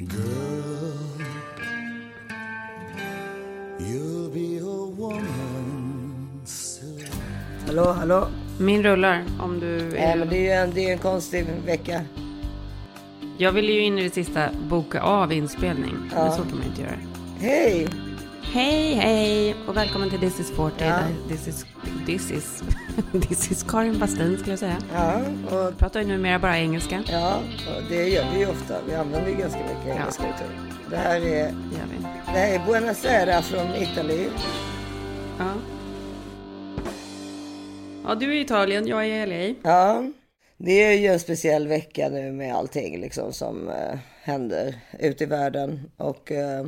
Girl, you'll be a woman soon. Hallå, hallå? Min rullar om du Nej, är... men det är ju en, det är en konstig vecka. Jag vill ju in i det sista boka av inspelning. Men så kan man inte göra. Hej! Hej, hej och välkommen till This is 40. Ja. This is, this is, this is Karin Bastin skulle jag säga. Ja, och, Jag pratar ju numera bara engelska. ja, och det gör vi ju ofta. Vi använder ju ganska mycket engelska uttryck. Det här är, Det gör vi. det här är Buenos Aires från Italien. Ja. Ja, du är i Italien, jag är i LA. Ja, det är ju en speciell vecka nu med allting liksom som eh, händer ute i världen. Och eh,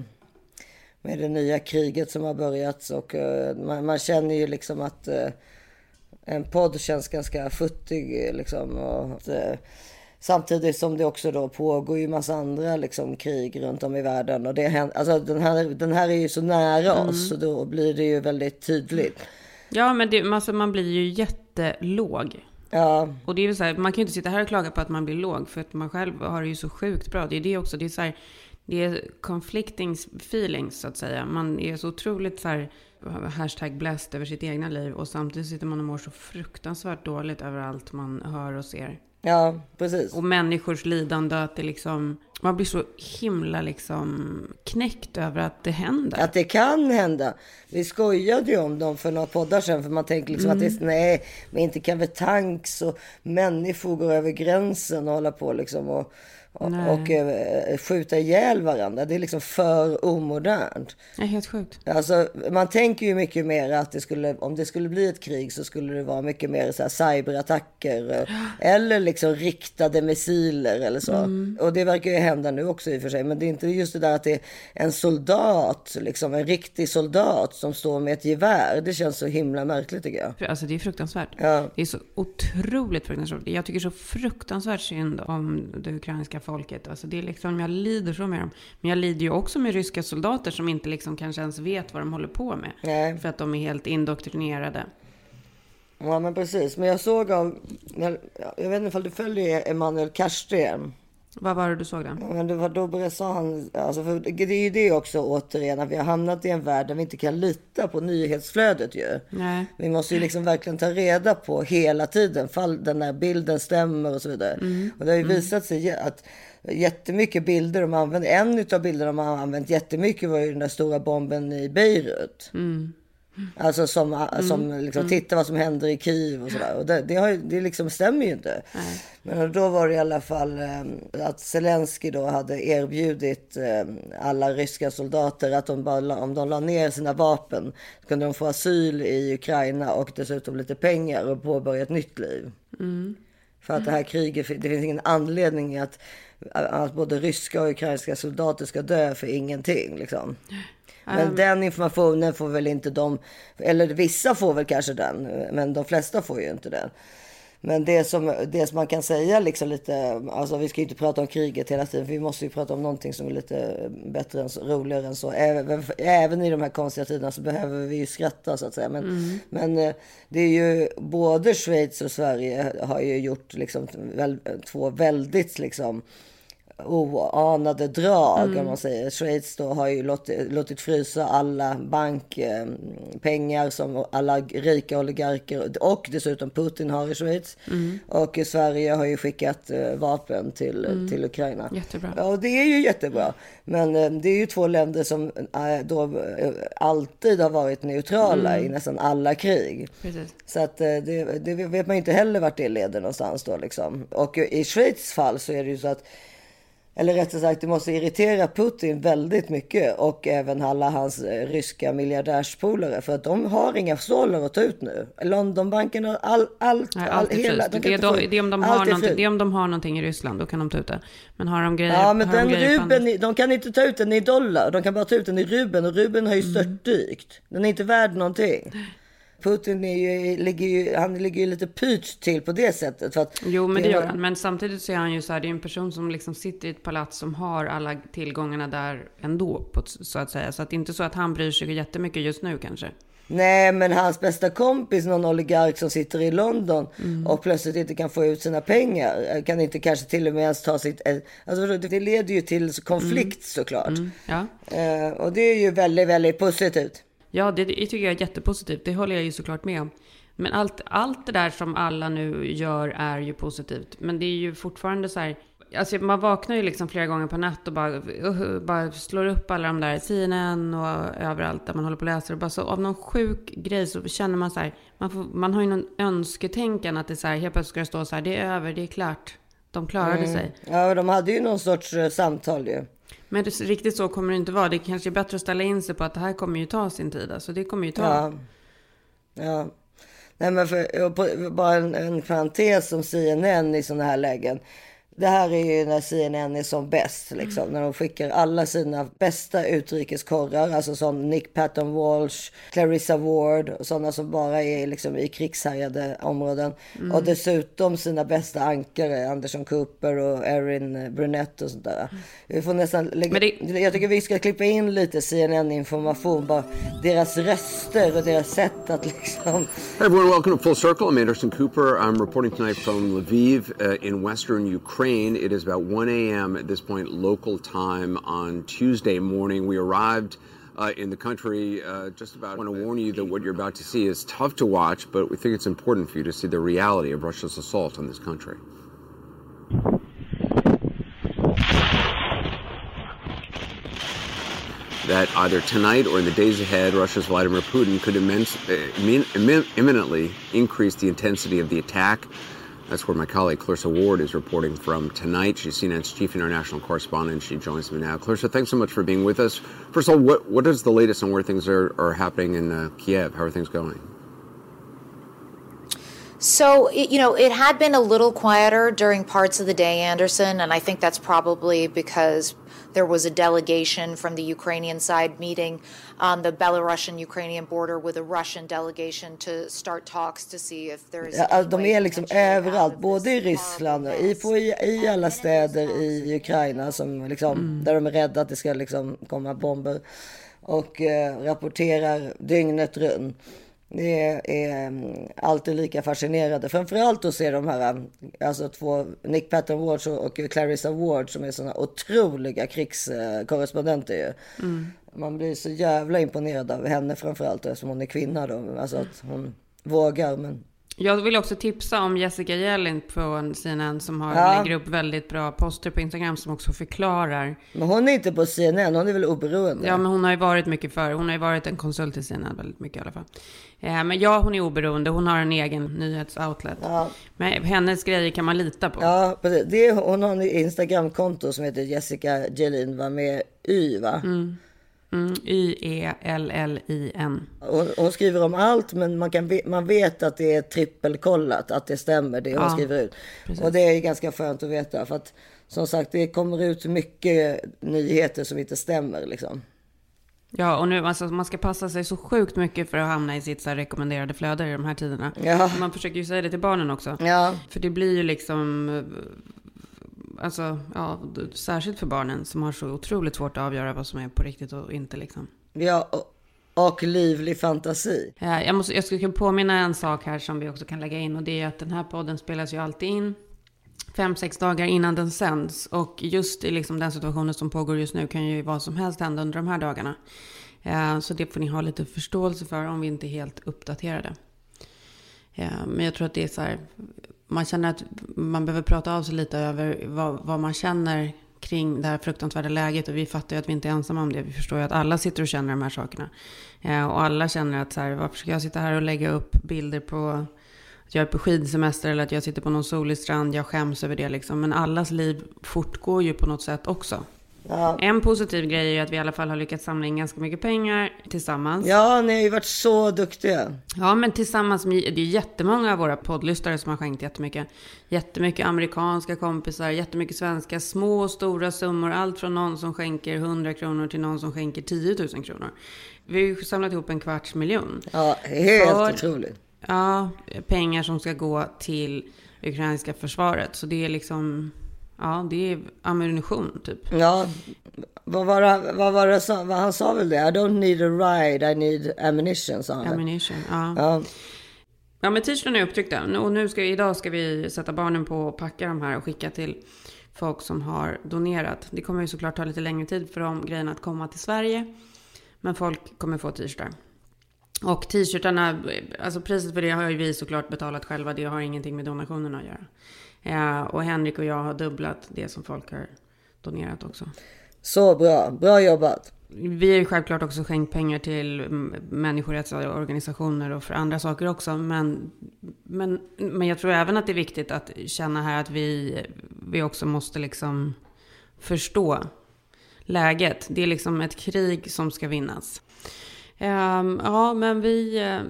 med det nya kriget som har börjat. Och eh, man, man känner ju liksom att eh, en podd känns ganska futtig eh, liksom. Och, Samtidigt som det också då pågår ju massa andra liksom, krig runt om i världen. Och det händer, alltså, den, här, den här är ju så nära oss så då blir det ju väldigt tydligt. Ja, men det, alltså, man blir ju jättelåg. Ja, Och det är ju så här, man kan ju inte sitta här och klaga på att man blir låg, för att man själv har det ju så sjukt bra. Det är det också, det är så här, det är conflicting feelings så att säga. Man är så otroligt så här, hashtag blessed över sitt egna liv och samtidigt sitter man och mår så fruktansvärt dåligt över allt man hör och ser. ja precis. Och människors lidande, att det liksom, man blir så himla liksom knäckt över att det händer. Att det kan hända. Vi skojade ju om dem för några poddar sedan. För man tänker liksom att det är, nej, men inte kan väl tanks och människor gå över gränsen och hålla på liksom och, och, och eh, skjuta ihjäl varandra. Det är liksom för omodernt. Det är helt sjukt. Alltså, man tänker ju mycket mer att det skulle, om det skulle bli ett krig så skulle det vara mycket mer så cyberattacker. Eller liksom riktade missiler eller så. Och det verkar ju hända nu också i och för sig. Men det är inte just det där att det är en soldat, liksom en riktig soldat som står med ett gevär. Det känns så himla märkligt tycker jag. Alltså det är fruktansvärt. Ja. Det är så otroligt fruktansvärt. Jag tycker så fruktansvärt synd om det ukrainska folket. Alltså det är liksom, jag lider så med dem. Men jag lider ju också med ryska soldater som inte liksom kanske ens vet vad de håller på med. Nej. För att de är helt indoktrinerade. Ja men precis. Men jag såg av, jag vet inte ifall du följer Emanuel Karsten. Vad var det du såg där? Men det var då sa han, alltså för det är ju det också återigen, att vi har hamnat i en värld där vi inte kan lita på nyhetsflödet ju. Nej. Vi måste ju liksom verkligen ta reda på hela tiden, fall den här bilden stämmer och så vidare. Och det har ju visat sig att jättemycket bilder de använder, en av bilderna de har använt jättemycket var ju den där stora bomben i Beirut. Alltså som, som liksom, titta vad som händer i Kiev och sådär. Och det, det, har, det liksom stämmer ju inte. Men då var det i alla fall eh, att Zelensky då hade erbjudit eh, alla ryska soldater att de bara, om de la ner sina vapen så kunde de få asyl i Ukraina och dessutom lite pengar och påbörja ett nytt liv. För att det här kriget, det finns ingen anledning att, att både ryska och ukrainska soldater ska dö för ingenting. Liksom. Men den informationen får väl inte de, eller vissa får väl kanske den, men de flesta får ju inte den. Men det som, det som man kan säga liksom lite, alltså vi ska ju inte prata om kriget hela tiden, för vi måste ju prata om någonting som är lite bättre, än så, roligare än så. Även, även i de här konstiga tiderna så behöver vi ju skratta så att säga. Men, men eh, det är ju, både Schweiz och Sverige har ju gjort liksom väl, två väldigt liksom oanade drag om man säger. Schweiz då har ju låtit, låtit frysa alla bankpengar som alla rika oligarker och dessutom Putin har i Schweiz. Och Sverige har ju skickat eh, vapen till, till Ukraina. Jättebra. Och det är ju jättebra. Men eh, det är ju två länder som eh, då eh, alltid har varit neutrala i nästan alla krig. Precis. Så att eh, det, det vet man ju inte heller vart det leder någonstans då liksom. Och i Schweiz fall så är det ju så att eller rättare sagt, det måste irritera Putin väldigt mycket och även alla hans eh, ryska miljardärspolare för att de har inga stålar att ta ut nu. Londonbanken har all, allt, Nej, all, allt hela, Det, de är få- det, är om de har någonting, det är om de har någonting i Ryssland, då kan de ta ut det. Men har de grejer, Ja, men de den på ruben, de kan inte ta ut den i dollar. De kan bara ta ut den i rubeln och rubeln har ju Mm. störtdykt. Den är inte värd någonting. Putin är ju, ligger ju, han ligger ju lite pyrt till på det sättet. För att Jo, men det gör han. Men samtidigt så är han ju så här, det är en person som liksom sitter i ett palats som har alla tillgångarna där ändå, på, så att säga. Så att det är inte så att han bryr sig jättemycket just nu kanske. Nej, men hans bästa kompis, någon oligark som sitter i London och plötsligt inte kan få ut sina pengar, kan inte kanske till och med ens ta sitt... eh, Alltså, det leder ju till konflikt såklart. Ja. Eh, och det är ju väldigt, väldigt positivt. Ja, det, det tycker jag är jättepositivt. Det håller jag ju såklart med om. Men allt, allt det där som alla nu gör är ju positivt. Men det är ju fortfarande så här... Alltså man vaknar ju liksom flera gånger på natt och bara, uh, bara slår upp alla de där CNN och överallt där man håller på och läser. Och bara så av någon sjuk grej så känner man så här, man, får, man har ju någon önsketänkan att det är så här, helt plötsligt ska det stå så här, det är över, det är klart. De klarade sig. Ja, de hade ju någon sorts eh, samtal ju. Men det, riktigt så kommer det inte vara. Det kanske är bättre att ställa in sig på att det här kommer ju ta sin tid. Alltså det kommer ju ta. Ja. ja. Nej, men för, på, bara en, en parentes om CNN i sådana här lägen. Det här är ju när CNN är som bäst, liksom. När de skickar alla sina bästa utrikeskorrar, alltså som Nick Patton Walsh, Clarissa Ward och sådana som bara är liksom i krigshärjade områden. Och dessutom sina bästa ankare, Anderson Cooper och Erin Brunette och sånt där. Vi får nästan lägga, det- Jag tycker vi ska klippa in lite CNN-information, bara deras röster och deras sätt att liksom Hey everyone, welcome to Full Circle. I'm Anderson Cooper. I'm reporting tonight from Lviv uh, in western Ukraine. It is about 1 a.m. at this point local time on Tuesday morning. We arrived uh, in the country uh, just about. I want to warn you that what you're about to see is tough to watch, but we think it's important for you to see the reality of Russia's assault on this country. that either tonight or in the days ahead, Russia's Vladimir Putin could immense, uh, immin- immin- imminently increase the intensity of the attack. That's where my colleague Clarissa Ward is reporting from tonight. She's CNN's chief international correspondent. She joins me now. Clarissa, thanks so much for being with us. First of all, what, what is the latest on where things are, are happening in uh, Kiev? How are things going? So, you know, it had been a little quieter during parts of the day, Anderson, and I think that's probably because there was a delegation from the Ukrainian side meeting on the Belarusian Ukrainian border with a Russian delegation to start talks to see if there is. Ja, de är liksom överallt, både i Ryssland och i, på, i, i alla And städer i Ukraina som liksom, där de är rädda att det ska liksom komma bomber. Och eh, rapporterar dygnet runt. Det är mm, alltid lika fascinerande. Framförallt att se de här, alltså två, Nick Patton Ward och Clarissa Ward som är sådana otroliga krigskorrespondenter ju. Man blir så jävla imponerad av henne framförallt eftersom hon är kvinna då. Alltså att hon vågar men Jag vill också tipsa om Jessica Jelin på CNN som har, Ja. lägger upp väldigt bra poster på Instagram som också förklarar. Men hon är inte på CNN, hon är väl oberoende? Ja, men hon har ju varit mycket för. Hon har ju varit en konsult i CNN väldigt mycket i alla fall. Eh, men ja, hon är oberoende. Hon har en egen nyhetsoutlet. Men hennes grejer kan man lita på. Ja. Det är, hon har ett Instagramkonto som heter Jessica Jelin, var med Y va? Mm, Y-E-L-L-I-N. Hon, skriver om allt men man, kan, man vet att det är trippelkollat, att det stämmer det hon Ja, skriver ut. precis. Och det är ganska skönt att veta för att som sagt det kommer ut mycket nyheter som inte stämmer liksom. Ja, och nu, alltså, man ska passa sig så sjukt mycket för att hamna i sitt så här, rekommenderade flöde i de här tiderna. Ja. Man försöker ju säga det till barnen också. Ja, För det blir ju liksom, alltså, ja, särskilt för barnen som har så otroligt svårt att avgöra vad som är på riktigt och inte liksom. ja och, och livlig fantasi. Jag, måste, jag skulle påminna en sak här som vi också kan lägga in och det är att den här podden spelas ju alltid in fem, sex dagar innan den sänds. Och just i liksom den situationen som pågår just nu kan ju vad som helst hända under de här dagarna. Så det får ni ha lite förståelse för om vi inte är helt uppdaterade. Men jag tror att det är så här, man känner att man behöver prata av sig lite över vad, vad man känner kring det här fruktansvärda läget. Och vi fattar ju att vi inte är ensamma om det. Vi förstår ju att alla sitter och känner de här sakerna. Eh, Och alla känner att så här, varför ska jag sitta här och lägga upp bilder på att jag är på skidsemester eller att jag sitter på någon solig strand. Jag skäms över det liksom. Men allas liv fortgår ju på något sätt också. Ja. En positiv grej är att vi i alla fall har lyckats samla in ganska mycket pengar tillsammans. ja, ni har ju varit så duktiga. Ja, men tillsammans med, det är jättemånga av våra poddlyssnare som har skänkt jättemycket. Jättemycket amerikanska kompisar, jättemycket svenska, små och stora summor. Allt från någon som skänker 100 kronor till någon som skänker 10 000 kronor. Vi har ju samlat ihop en kvarts miljon. Ja, helt För- otroligt. Ja, pengar som ska gå till ukrainska försvaret. Så det är liksom, ja, det är ammunition typ. Ja, Vad var det, vad var det som, vad han sa väl det? I don't need a ride, I need ammunition, sa han. Ammunition, ja. Ja. Ja, men t-shirtarna är upptryckta. Och nu ska, idag ska vi sätta barnen på att packa de här och skicka till folk som har donerat. Det kommer ju såklart ta lite längre tid för de grejerna att komma till Sverige. Men folk kommer få t-shirtar. Och t-shirtarna, alltså priset för det har ju vi såklart betalat själva. Det har ingenting med donationerna att göra. Ja, och Henrik och jag har dubblat det som folk har donerat också. Så bra, bra jobbat. Vi har ju självklart också skänkt pengar till människorättsorganisationer och för andra saker också. Men, men, men jag tror även att det är viktigt att känna här att vi, vi också måste liksom förstå läget. Det är liksom ett krig som ska vinnas. Ehm, ja, men vi, eh,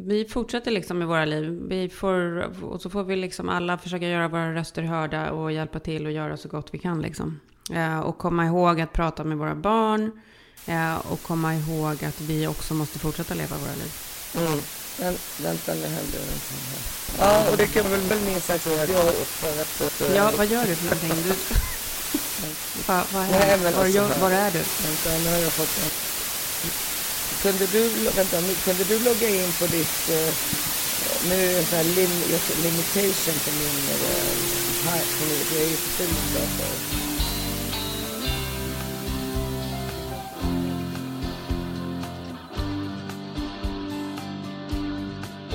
vi fortsätter liksom med våra liv. Vi får, och så får vi liksom alla försöka göra våra röster hörda och hjälpa till och göra så gott vi kan liksom. Eh, och komma ihåg att prata med våra barn. eh, och komma ihåg att vi också måste fortsätta leva våra liv. Mm. Men, vänta, nu händer det någonting här. Ja, och det kan väl väl minst sagt vara att jag för att... Ja, vad gör du för någonting? Du... Va, vad Nej, är, men var, alltså, jag, var är du? Vänta, nu har jag fått en... Kunde du, vänta, nu- kunde du logga in på ditt... eh, nu är det en sån här lim, limitation på min... eh, här, på min jag är ju på full dator.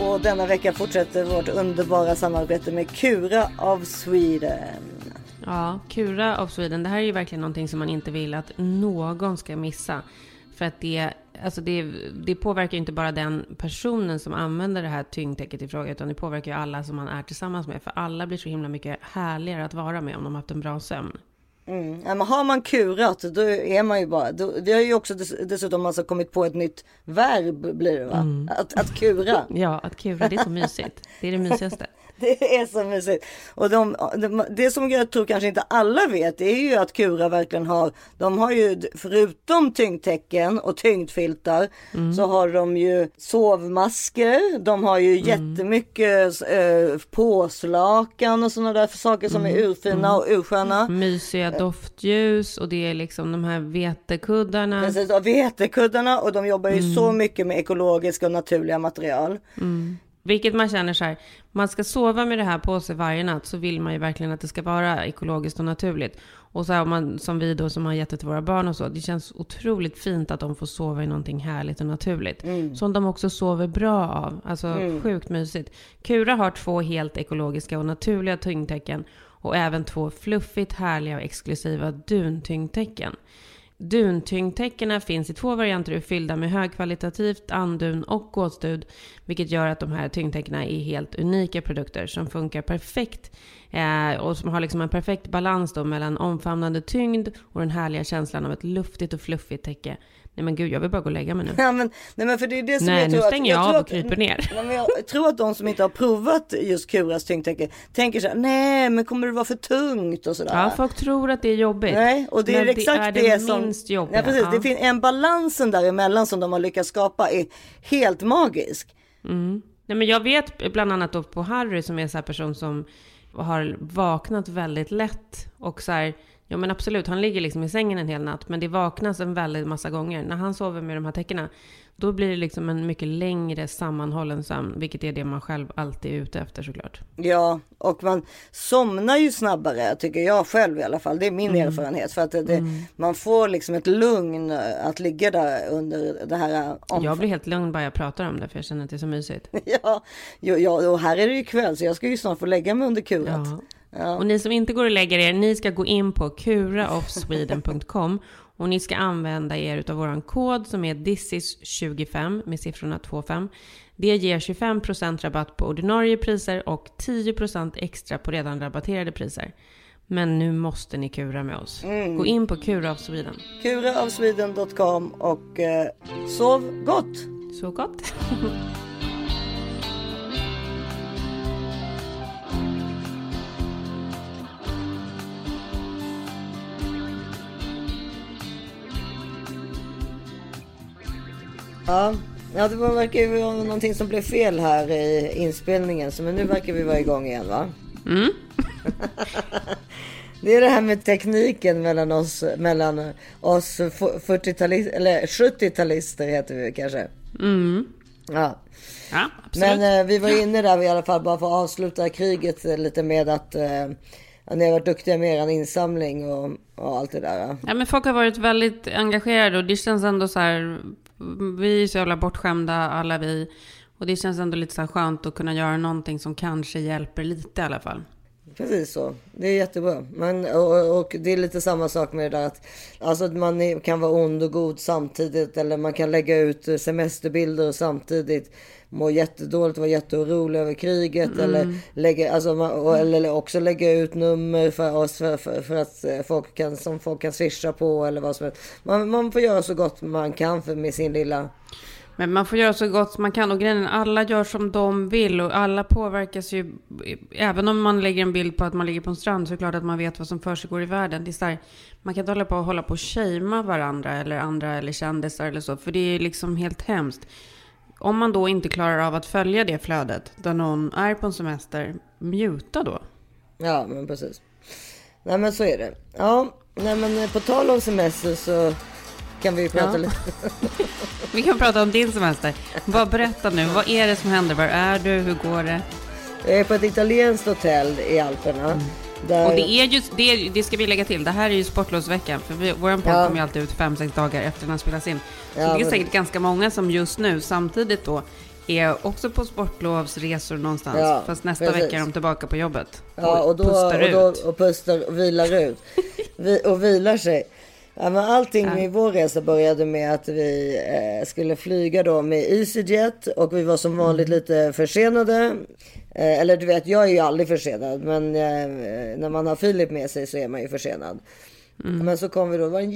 Och denna vecka fortsätter vårt underbara samarbete med Kura av Sweden. Ja, Kura of Sweden. Det här är ju verkligen någonting som man inte vill att någon ska missa. För att det, alltså det, det påverkar ju inte bara den personen som använder det här tyngdtäcket i fråga, utan det påverkar ju alla som man är tillsammans med. För alla blir så himla mycket härligare att vara med om de har haft en bra sömn. Mm. Ja, men har man kurat då är man ju bara, då, vi har ju också dess, dessutom alltså kommit på ett nytt verb blir det va? Att, att kura. Ja, att kura, det är så mysigt. Det är det mysigaste. Det är så mysigt. Och de, de, det som jag tror kanske inte alla vet det är ju att Kura verkligen har, de har ju förutom tyngdtäcken och tyngdfiltar så har de ju sovmasker, de har ju jättemycket eh, påslakan och sådana där saker som är urfina och ursköna. Mysiga doftljus och det är liksom de här vetekuddarna. Precis, och vetekuddarna och de jobbar ju så mycket med ekologiska och naturliga material. Vilket man känner så här, man ska sova med det här på sig varje natt så vill man ju verkligen att det ska vara ekologiskt och naturligt. Och så här, man, som vi då som har gett det till våra barn och så, det känns otroligt fint att de får sova i någonting härligt och naturligt. Som de också sover bra av. Alltså sjukt mysigt. Kura har två helt ekologiska och naturliga tyngdtäcken och även två fluffigt härliga och exklusiva duntyngdtäcken. Duntyngdtäckena finns i två varianter fyllda med högkvalitativt andun och gåsdud, vilket gör att de här tyngdtäckena är helt unika produkter som funkar perfekt eh, och som har liksom en perfekt balans då mellan omfamnande tyngd och den härliga känslan av ett luftigt och fluffigt täcke. Nej men gud, jag vill bara gå och lägga mig nu. Ja, men, nej men för det är det som Nej, jag nu tror stänger jag tror av och kryper ner. Nej, men jag tror att de som inte har provat just Kuras tyngdtäcke tänker så här, nej men kommer det vara för tungt och sådär. Ja, folk tror att det är jobbigt. Nej, och det är men exakt det, det, är det som... minst jobbiga. Ja, precis. Ja. Det finns en balansen däremellan som de har lyckats skapa är helt magisk. Nej, men jag vet bland annat då på Harry som är en sån här person som har vaknat väldigt lätt och så här, ja men absolut, han ligger liksom i sängen en hel natt, men det vaknas en väldigt massa gånger. När han sover med de här täckena, då blir det liksom en mycket längre sammanhållen sömn, vilket är det man själv alltid är ute efter såklart. Ja, och man somnar ju snabbare tycker jag själv i alla fall. Det är min Mm. erfarenhet. För att det, det, man får liksom ett lugn att ligga där under det här eh, om... Jag blir helt lugn bara jag pratar om det, för jag känner att det är så mysigt. Ja, ja, och här är det ju kväll så jag ska ju snart få lägga mig under kurat. Ja. Och ni som inte går och lägger er, ni ska gå in på kuraofsweden.com och ni ska använda er utav våran kod som är thisis25 med siffrorna 25. Det ger 25% rabatt på ordinarie priser och 10% extra på redan rabatterade priser. Men nu måste ni kura med oss. Gå in på Kura Sweden. Kuraofsweden.com och eh, sov gott! Så gott! Ja, ja det var, verkar ju vara någonting som blev fel här i inspelningen. Så men nu verkar vi vara igång igen va? Det är det här med tekniken mellan oss, mellan oss 40-talister, eller 70-talister heter vi kanske. Mm. Ja. Ja, absolut. Men eh, vi var inne där i alla fall bara för att avsluta kriget lite med att eh, ni har varit duktiga med er insamling och, och allt det där. Ja, men folk har varit väldigt engagerade och det känns ändå så här. Vi är så jävla bortskämda alla vi. Och det känns ändå lite så här skönt att kunna göra någonting som kanske hjälper lite i alla fall. Precis så. Det är jättebra. Men, och, och det är lite samma sak med det där att, alltså att man kan vara ond och god samtidigt. Eller man kan lägga ut semesterbilder samtidigt må jättedåligt, vara jätteorolig över kriget. Mm. Eller, lägga, alltså, och- eller också lägga ut nummer för oss för, för, för att eh, folk kan, som folk kan swisha på eller vad som helst. Man, man får göra så gott man kan för med sin lilla... Men man får göra så gott man kan och grejen alla gör som de vill och alla påverkas ju. Även om man lägger en bild på att man ligger på en strand så är det klart att man vet vad som försiggår i världen. Det är här, man kan inte hålla på och hålla på och shamea varandra eller andra eller kändisar eller så. För det är liksom helt hemskt. Om man då inte klarar av att följa det flödet där någon är på en semester, muta då. Ja, men precis. Nej, men så är det. Ja, nej, men eh, på tal om semester så kan vi prata Ja. lite. Vi kan prata om din semester. Vad berätta nu, vad är det som händer? Var är du? Hur går det? Jag är på ett italienskt hotell i Alperna. Där... Och det är ju, det, det ska vi lägga till, det här är ju sportlovsveckan. För vi, vår podd Ja. kommer ju alltid ut fem sex dagar efter den har spelats in. Så Ja, det är men- säkert ganska många som just nu samtidigt då är också på sportlovsresor någonstans. Ja, Fast nästa precis. vecka är de tillbaka på jobbet. Ja, och, då, pustar och, då, ut. och pustar och vilar ut. Vi, och vilar sig. Ja, men allting Ja. med vår resa började med att vi eh, skulle flyga då med EasyJet och vi var som vanligt Mm. lite försenade. Eh, eller du vet, jag är ju aldrig försenad, men eh, när man har Filip med sig så är man ju försenad. Mm. Men så kom vi då, det var en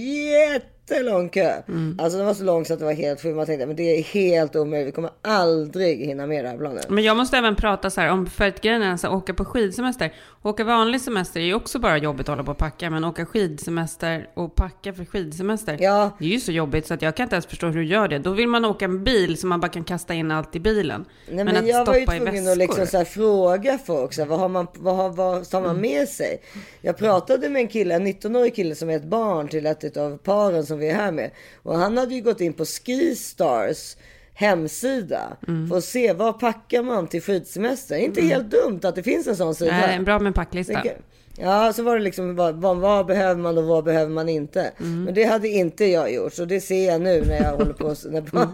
jättelång kö. Alltså den var så lång så att det var helt sjukt. Man tänkte, men det är helt omöjligt, vi kommer aldrig hinna med det här planet. Men jag måste även prata så här om, för att grejen är så här, åka på skidsemester. Åka vanlig semester är ju också bara jobbigt att hålla på och packa. Men åka skidsemester och packa för skidsemester. Ja. Det är ju så jobbigt så att jag kan inte ens förstå hur du gör det. Då vill man åka en bil så man bara kan kasta in allt i bilen. Nej, men, jag var ju tvungen att liksom så här fråga folk, så här, vad, har man, vad, har, vad tar man med sig? Jag pratade med en kille, en 19-årig kille som är ett barn till ett av paren som vi är här med. Och han hade ju gått in på Skistars hemsida för att se vad packar man till skidsemester. Inte helt dumt att det finns en sån sida. Nej, bra med packlista. Tänker- Ja, så var det liksom vad, vad, vad behöver man och vad behöver man inte. Men det hade inte jag gjort. Så det ser jag nu när jag håller på. När,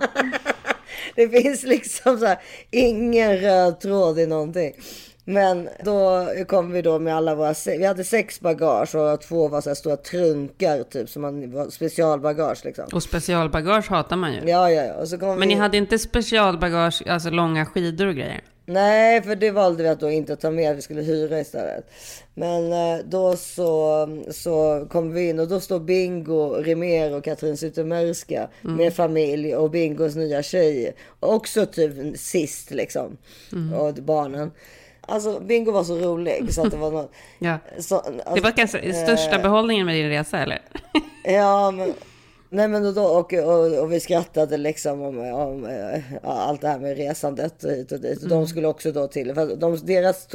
det finns liksom så här, ingen röd tråd i någonting. Men då kom vi då med alla våra, vi hade sex bagage och två var så här stora trunkar typ som man var specialbagage liksom. Och specialbagage hatar man ju. Ja, ja, ja. Och så kom Men vi... ni hade inte specialbagage, alltså långa skidor och grejer? Nej, för det valde vi att då inte ta med. Vi skulle hyra istället. Men eh, då så, så kom vi in och då står Bingo, Rimér och Katrin Zytomierska med familj och Bingos nya tjej. Också typ sist liksom. Och barnen. Alltså Bingo var så rolig så att det var något. Ja. Så, alltså, Det var kanske största eh, behållningen med din resa, eller? Ja, men, nej, men då, och, och, och vi skrattade liksom om, om eh, ja, allt det här med resandet hit och dit. Och De skulle också då till, för de, deras,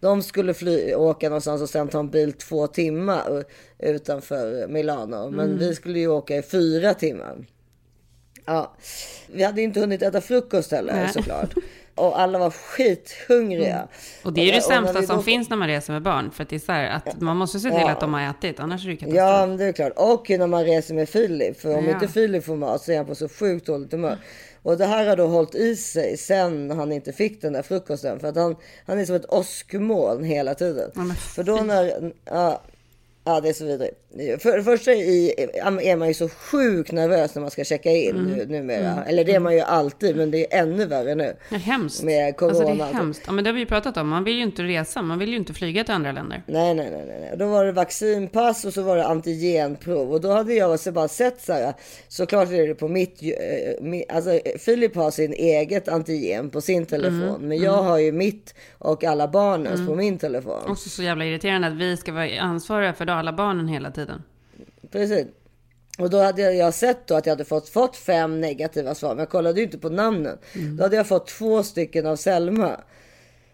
de skulle fly, åka någonstans och sen ta en bil två timmar utanför Milano. Men vi skulle ju åka i fyra timmar. Ja, vi hade inte hunnit äta frukost heller Nej. såklart. Och alla var skithungriga. Och det är ju det när sämsta som då- finns när man reser med barn. För att det är så här att man måste se till Ja. att de har ätit, annars är det katastrof. Ja, men det är klart. Och när man reser med Filip. För om Ja. inte Filip får mat så är han på så sjukt dåligt humör. Och det här har då hållit i sig sen han inte fick den där frukosten. För att han, han är som ett åskmoln hela tiden. Ja, men för då när... Ja, ja, det är så vidrigt. För det första i, är man ju så sjukt nervös när man ska checka in Mm. nu, numera. Eller det är man ju alltid, men det är ännu värre nu. Ja, hemskt. Med corona. Alltså det är hemskt. Ja, men det har vi ju pratat om. Man vill ju inte resa. Man vill ju inte flyga till andra länder. Nej, nej, nej, nej. Då var det vaccinpass och så var det antigenprov. Och då hade jag så bara sett så här. Såklart är det på mitt, eh, alltså Filip har sin eget antigen på sin telefon. Men jag har ju mitt och alla barnens på min telefon. Också så jävla irriterande att vi ska vara ansvariga för alla barnen hela tiden. Precis. Och då hade jag- sett då att jag hade fått, fått fem negativa svar. Men jag kollade ju inte på namnen. Då hade jag fått två stycken av Selma.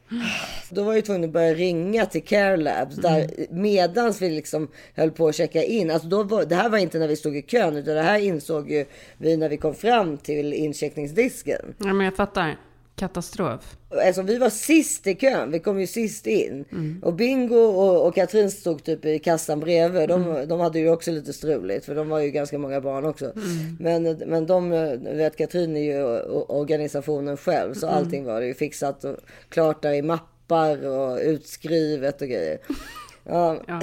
Då var jag tvungen att börja ringa till Care Labs där medans vi liksom höll på att checka in. Alltså då var, det här var inte när vi stod i kön utan det här insåg ju vi när vi kom fram till incheckningsdisken. Ja, men jag fattar. Katastrof. Alltså vi var sist i kön, vi kom ju sist in. Och Bingo och, och Katrin stod typ i kassan bredvid. De, de hade ju också lite struligt för de var ju ganska många barn också. Men, men de, vet Katrin är ju organisationen själv så allting var det ju fixat och klart där i mappar och utskrivet och grejer. Ja. Ja.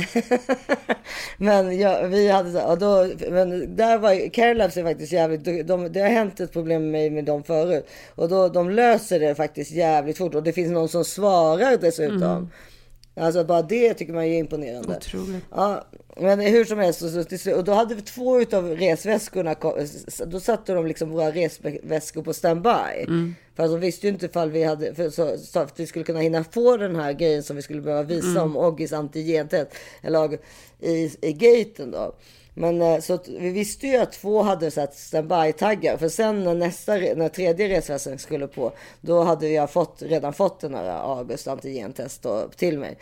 men ja, vi hade så och då, men där var Care Labs är faktiskt jävligt, de, de, det har hänt ett problem med mig med dem förut. Och då, de löser det faktiskt jävligt fort och det finns någon som svarar dessutom. Alltså bara det tycker man är imponerande. Otroligt. Ja, men hur som helst, och då hade vi två utav resväskorna, då satte de liksom våra resväskor på standby. För de visste ju inte ifall vi hade, för, så, så att vi skulle kunna hinna få den här grejen som vi skulle behöva visa om Oggis antigentest, eller i, i gaten då. Men eh, så vi visste ju att två hade satt standby-taggar. För sen när nästa, när tredje resväskan skulle på, då hade jag fått, redan fått den här August antigentest till mig.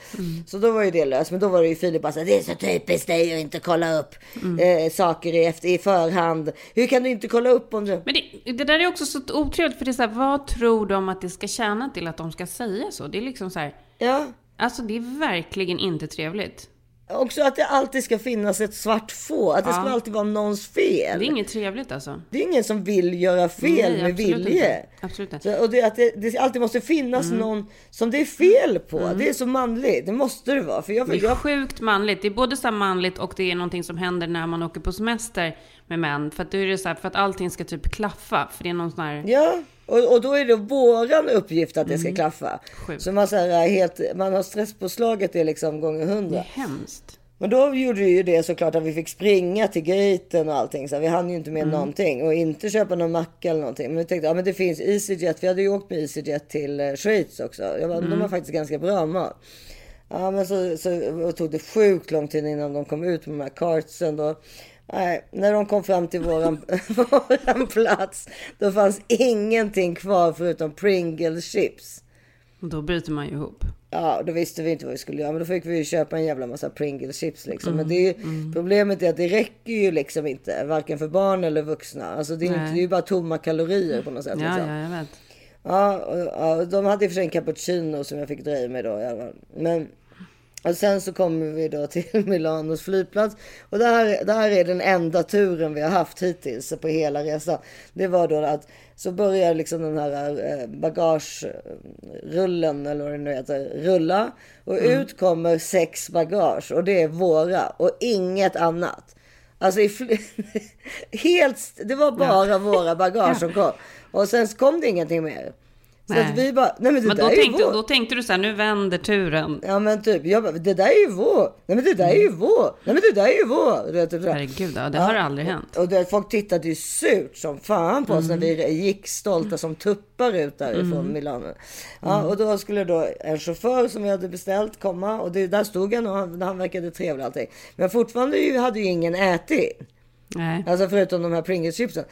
Så då var ju det löst. Men då var det ju Filip bara så här, det är så typiskt dig att inte kolla upp eh, saker i, efter, i förhand. Hur kan du inte kolla upp om du... Men det, det där är också så otrevligt, för det är så här, vad tror de att det ska tjäna till att de ska säga så? Det är liksom så här, Ja, alltså det är verkligen inte trevligt. Också att det alltid ska finnas ett svart få. Att det ska alltid vara någons fel. Det är inget trevligt alltså. Det är ingen som vill göra fel Nej, med vilje. inte. Absolut inte. Så, och det, att det, det alltid måste finnas Mm. någon som det är fel på. Det är så manligt. Det måste det vara. För jag, Det är jag, sjukt manligt. Det är både så manligt och det är någonting som händer när man åker på semester med män. För att då är det så här, för att allting ska typ klaffa. För det är någon sån här... ja, och, och då är det våran uppgift att det Mm. ska klaffa. Sjukt. Så man, så här, helt, man har stresspåslaget det liksom gånger Det hundra. är hemskt. Men då gjorde vi ju det såklart att vi fick springa till gaten och allting. Så vi hann ju inte Mm. med någonting och inte köpa någon macka eller någonting. Men vi tänkte, ja men det finns EasyJet. Vi hade ju åkt med EasyJet till eh, Schweiz också. Jag bara, Mm. De har faktiskt ganska bra mat. Ja men så, så tog det sjukt lång tid innan de kom ut med de här kartsen då. Nej, när de kom fram till våran, våran plats, då fanns ingenting kvar förutom Pringles chips. Och då bryter man ju ihop. Ja, då visste vi inte vad vi skulle göra. Men då fick vi ju köpa en jävla massa Pringles chips liksom. Men det är ju, problemet är att det räcker ju liksom inte. Varken för barn eller vuxna. Alltså det är, inte, det är ju bara tomma kalorier på något sätt. Ja, liksom. ja, jag vet. Ja, och, ja, de hade i och för sig en cappuccino som jag fick dra i mig då. Men och sen så kommer vi då till Milanos flygplats. Och det här, det här är den enda turen vi har haft hittills på hela resan. Det var då att så börjar liksom den här eh, bagagerullen eller vad det nu heter rulla. Och ut kommer sex bagage och det är våra och inget annat. Alltså helt, det var bara våra bagage som kom. Och sen kom det ingenting mer. Så Nej. att vi bara, nej men det Men där då är ju tänkte, vår. då tänkte du så här, nu vänder turen. Ja men typ, jag bara, det där är ju vår. Nej men det där är ju vår. Nej men det där är ju vår. Vet, det. Herregud, ja, det har aldrig hänt. Och det, folk tittade ju surt som fan på oss när vi gick stolta som tuppar ut därifrån Milano. Ja, och då skulle då en chaufför som vi hade beställt komma och det, där stod han och han, han verkade trevlig och allting. Men fortfarande ju, hade ju ingen ätit. Nej. Alltså förutom de här Pringles-chipsen.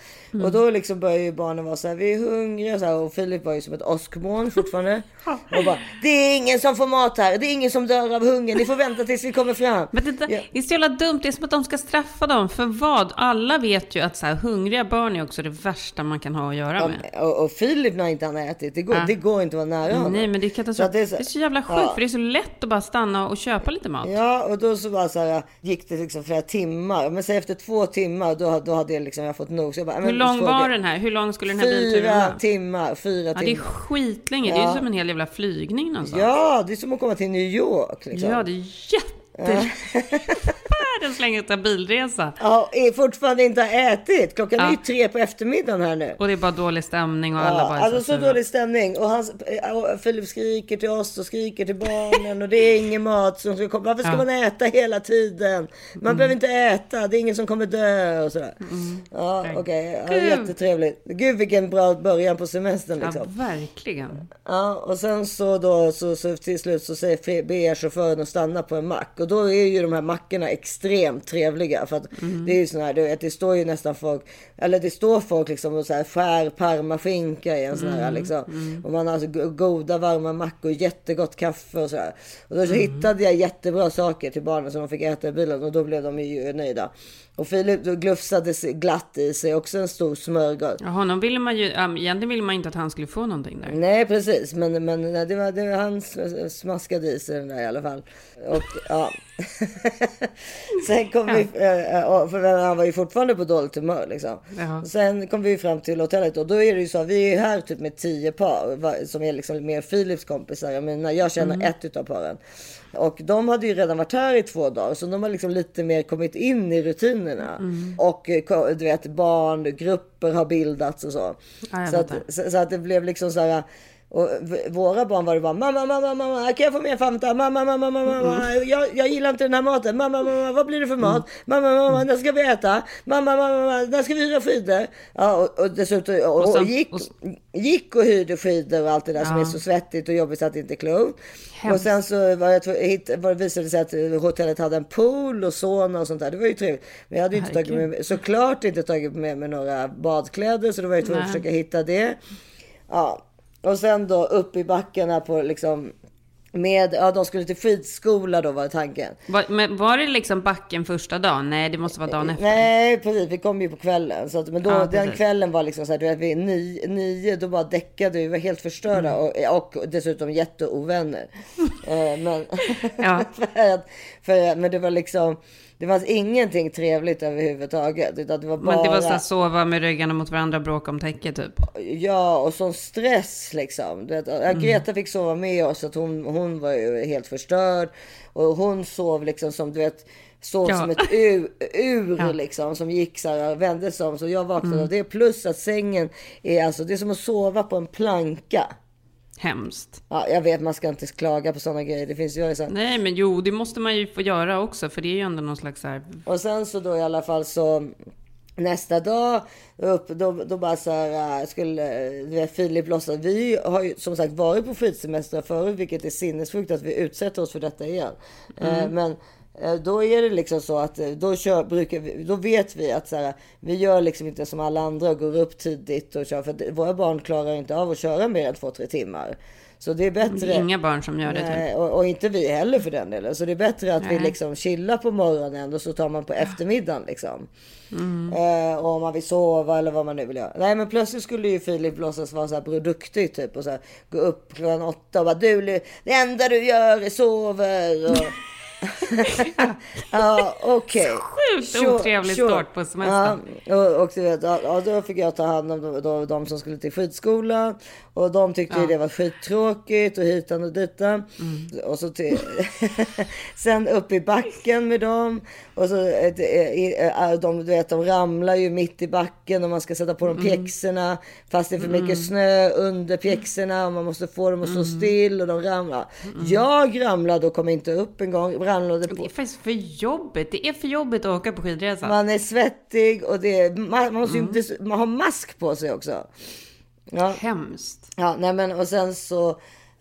Och då liksom började ju barnen vara så här, vi är hungriga så här, och Filip var ju som ett åskmoln fortfarande. och bara, det är ingen som får mat här, det är ingen som dör av hunger, ni får vänta tills vi kommer fram. Men det, Ja. det är så jävla dumt, det är som att de ska straffa dem. För vad? Alla vet ju att så här, hungriga barn är också det värsta man kan ha att göra med. Och, och Filip när inte han har ätit, det går, Ja. det går inte att vara nära honom. Nej, men det är Så katastrof. att det är Det så- är så jävla sjukt, för det är så lätt att bara stanna och köpa lite mat. Ja, och då så bara så här, gick det liksom flera timmar. Men så efter två timmar, då, då hade jag liksom jag fått nog. Så jag bara, Hur lång fråga- var den här? Hur lång skulle den här bilturen Fyra vara? timmar, fyra Ja, det är timmar. skitlänge. Det är ju Ja. som en hel jävla flygning någonstans. Ja, det är som att komma till New York. Liksom. Ja, det är jätte... Världens längsta bilresa. Ja, är fortfarande inte har ätit. Klockan är ju Ja. tre på eftermiddagen här nu. Och det är bara dålig stämning och alla Ja, bara är alltså så sura. dålig stämning. Och han, och Filip skriker till oss och skriker till barnen och det är ingen mat som ska komma. Varför ska Ja. man äta hela tiden? Man behöver inte äta, det är ingen som kommer dö och sådär. Ja, okej. Ja, Gud. jättetrevligt. Gud vilken bra början på semestern Ja, liksom. verkligen. Ja, och sen så då så, så till slut så säger ber chauffören att stanna på en mack och då är ju de här mackorna extremt extremt trevliga. För att det är ju sån här, du vet, det står ju nästan folk, eller det står folk liksom och så här skär parmaskinka i en sån här liksom. Och man har alltså go- goda varma mackor, jättegott kaffe och så här. Och då så hittade jag jättebra saker till barnen som de fick äta i bilen och då blev de ju nöjda. Och Filip glufsade glatt i sig också en stor smörgås. Ja, honom ville man ju, um, egentligen ville man inte att han skulle få någonting där. Nej precis, men, men det, var, det var han sm- smaskade i sig den där i alla fall. Och ja. Sen kom vi, eh, och- för han var ju fortfarande på dåligt humör liksom. Ja. Sen kom vi fram till hotellet och då är det ju så, vi är här typ med tio par som är liksom mer Philips kompisar. Jag menar, jag känner ett utav paren. Och de hade ju redan varit här i två dagar så de har liksom lite mer kommit in i rutinerna. Och eh, du vet barn, grupper har bildats och så. Ja, så, att, så, så att det blev liksom så här. Och våra barn var det bara mamma, mamma, mamma, kan jag få mer Fanta? Mamma, mamma, mamma, mamma, jag, jag gillar inte den här maten. Mamma, mamma, vad blir det för mat? Mamma, mamma, när ska vi äta? Mamma, mamma, när ska vi hyra skidor? Ja, och, och dessutom och, Och och, gick, gick och hyrde skidor och allt det där som Ja. är så svettigt och jobbigt så att det inte är klokt. Och sen så var jag, hitt, var, visade det sig att eh, hotellet hade en pool och sauna och sånt där. Det var ju trevligt. Men jag hade ju inte tagit med, såklart inte tagit med mig några badkläder så då var jag tvungen att försöka hitta det. Ja, och sen då upp i backarna på liksom med, ja de skulle till skidskola då var tanken. Var, men var det liksom backen första dagen? Nej, det måste vara dagen efter. Nej precis, vi kom ju på kvällen. Så att, men då, Ja, den kvällen var liksom så här, du vet, vi nio, nio då bara däckade vi, var helt förstörda Mm. och, och dessutom jätteovänner. eh, men, Ja. för att, för, men det var liksom, det fanns ingenting trevligt överhuvudtaget. Utan det var bara, Men det var så här, sova med ryggarna mot varandra och bråka om täcket typ. Ja, och sån stress liksom. Du vet, ja, Greta fick sova med oss, att hon, hon var ju helt förstörd. Och hon sov liksom som du vet, sov Ja. som ett ur, ur Ja. liksom, som gick så här, vände sig om. Så jag vaknade av det. Plus att sängen är alltså, det är som att sova på en planka. Hemskt. Ja, jag vet, man ska inte klaga på sådana grejer. Det finns ju så här, Nej, men jo, det måste man ju få göra också. För det är ju ändå någon slags så här... Och sen så då i alla fall så nästa dag upp, då, då bara så här äh, skulle Filip låtsas. Vi har ju som sagt varit på skidsemester förut, vilket är sinnessjukt att vi utsätter oss för detta igen. Eh, men då är det liksom så att eh, då, kör, brukar vi, då vet vi att så här, vi gör liksom inte som alla andra och går upp tidigt och kör. För våra barn klarar inte av att köra mer än två, tre timmar. Så det är Det bättre. är inga barn som gör det typ. Nej, och, och inte vi heller för den delen. Så det är bättre att vi Nej. liksom chillar på morgonen och så tar man på eftermiddagen liksom. Mm. Eh, och om man vill sova eller vad man nu vill göra. Nej men plötsligt skulle ju Filip låtsas vara så här produktig typ och så här, gå upp klockan åtta och bara du, det enda du gör är sover. Och... ja okej. Sjukt Sure, otrevlig sure. start på semestern. Ja, och, och du vet, ja, ja, då fick jag ta hand om de, de, de som skulle till skidskolan. Och de tyckte ju det var skittråkigt och hitan och ditan. Mm. Och så till, sen upp i backen med dem. Och så, eh, eh, eh, de, du vet, de ramlar ju mitt i backen och man ska sätta på dem Mm. pjäxorna. Fast det är för mycket snö under pjäxorna och man måste få dem att Mm. stå still och de ramlar. Jag ramlade och kom inte upp en gång. Ramlade Det på, är faktiskt för jobbigt. Det är för jobbigt att åka på skidresa. man är svettig och det är, man, måste ju Mm. inte, man har mask på sig också. Ja, Hemskt. ja nej men och sen så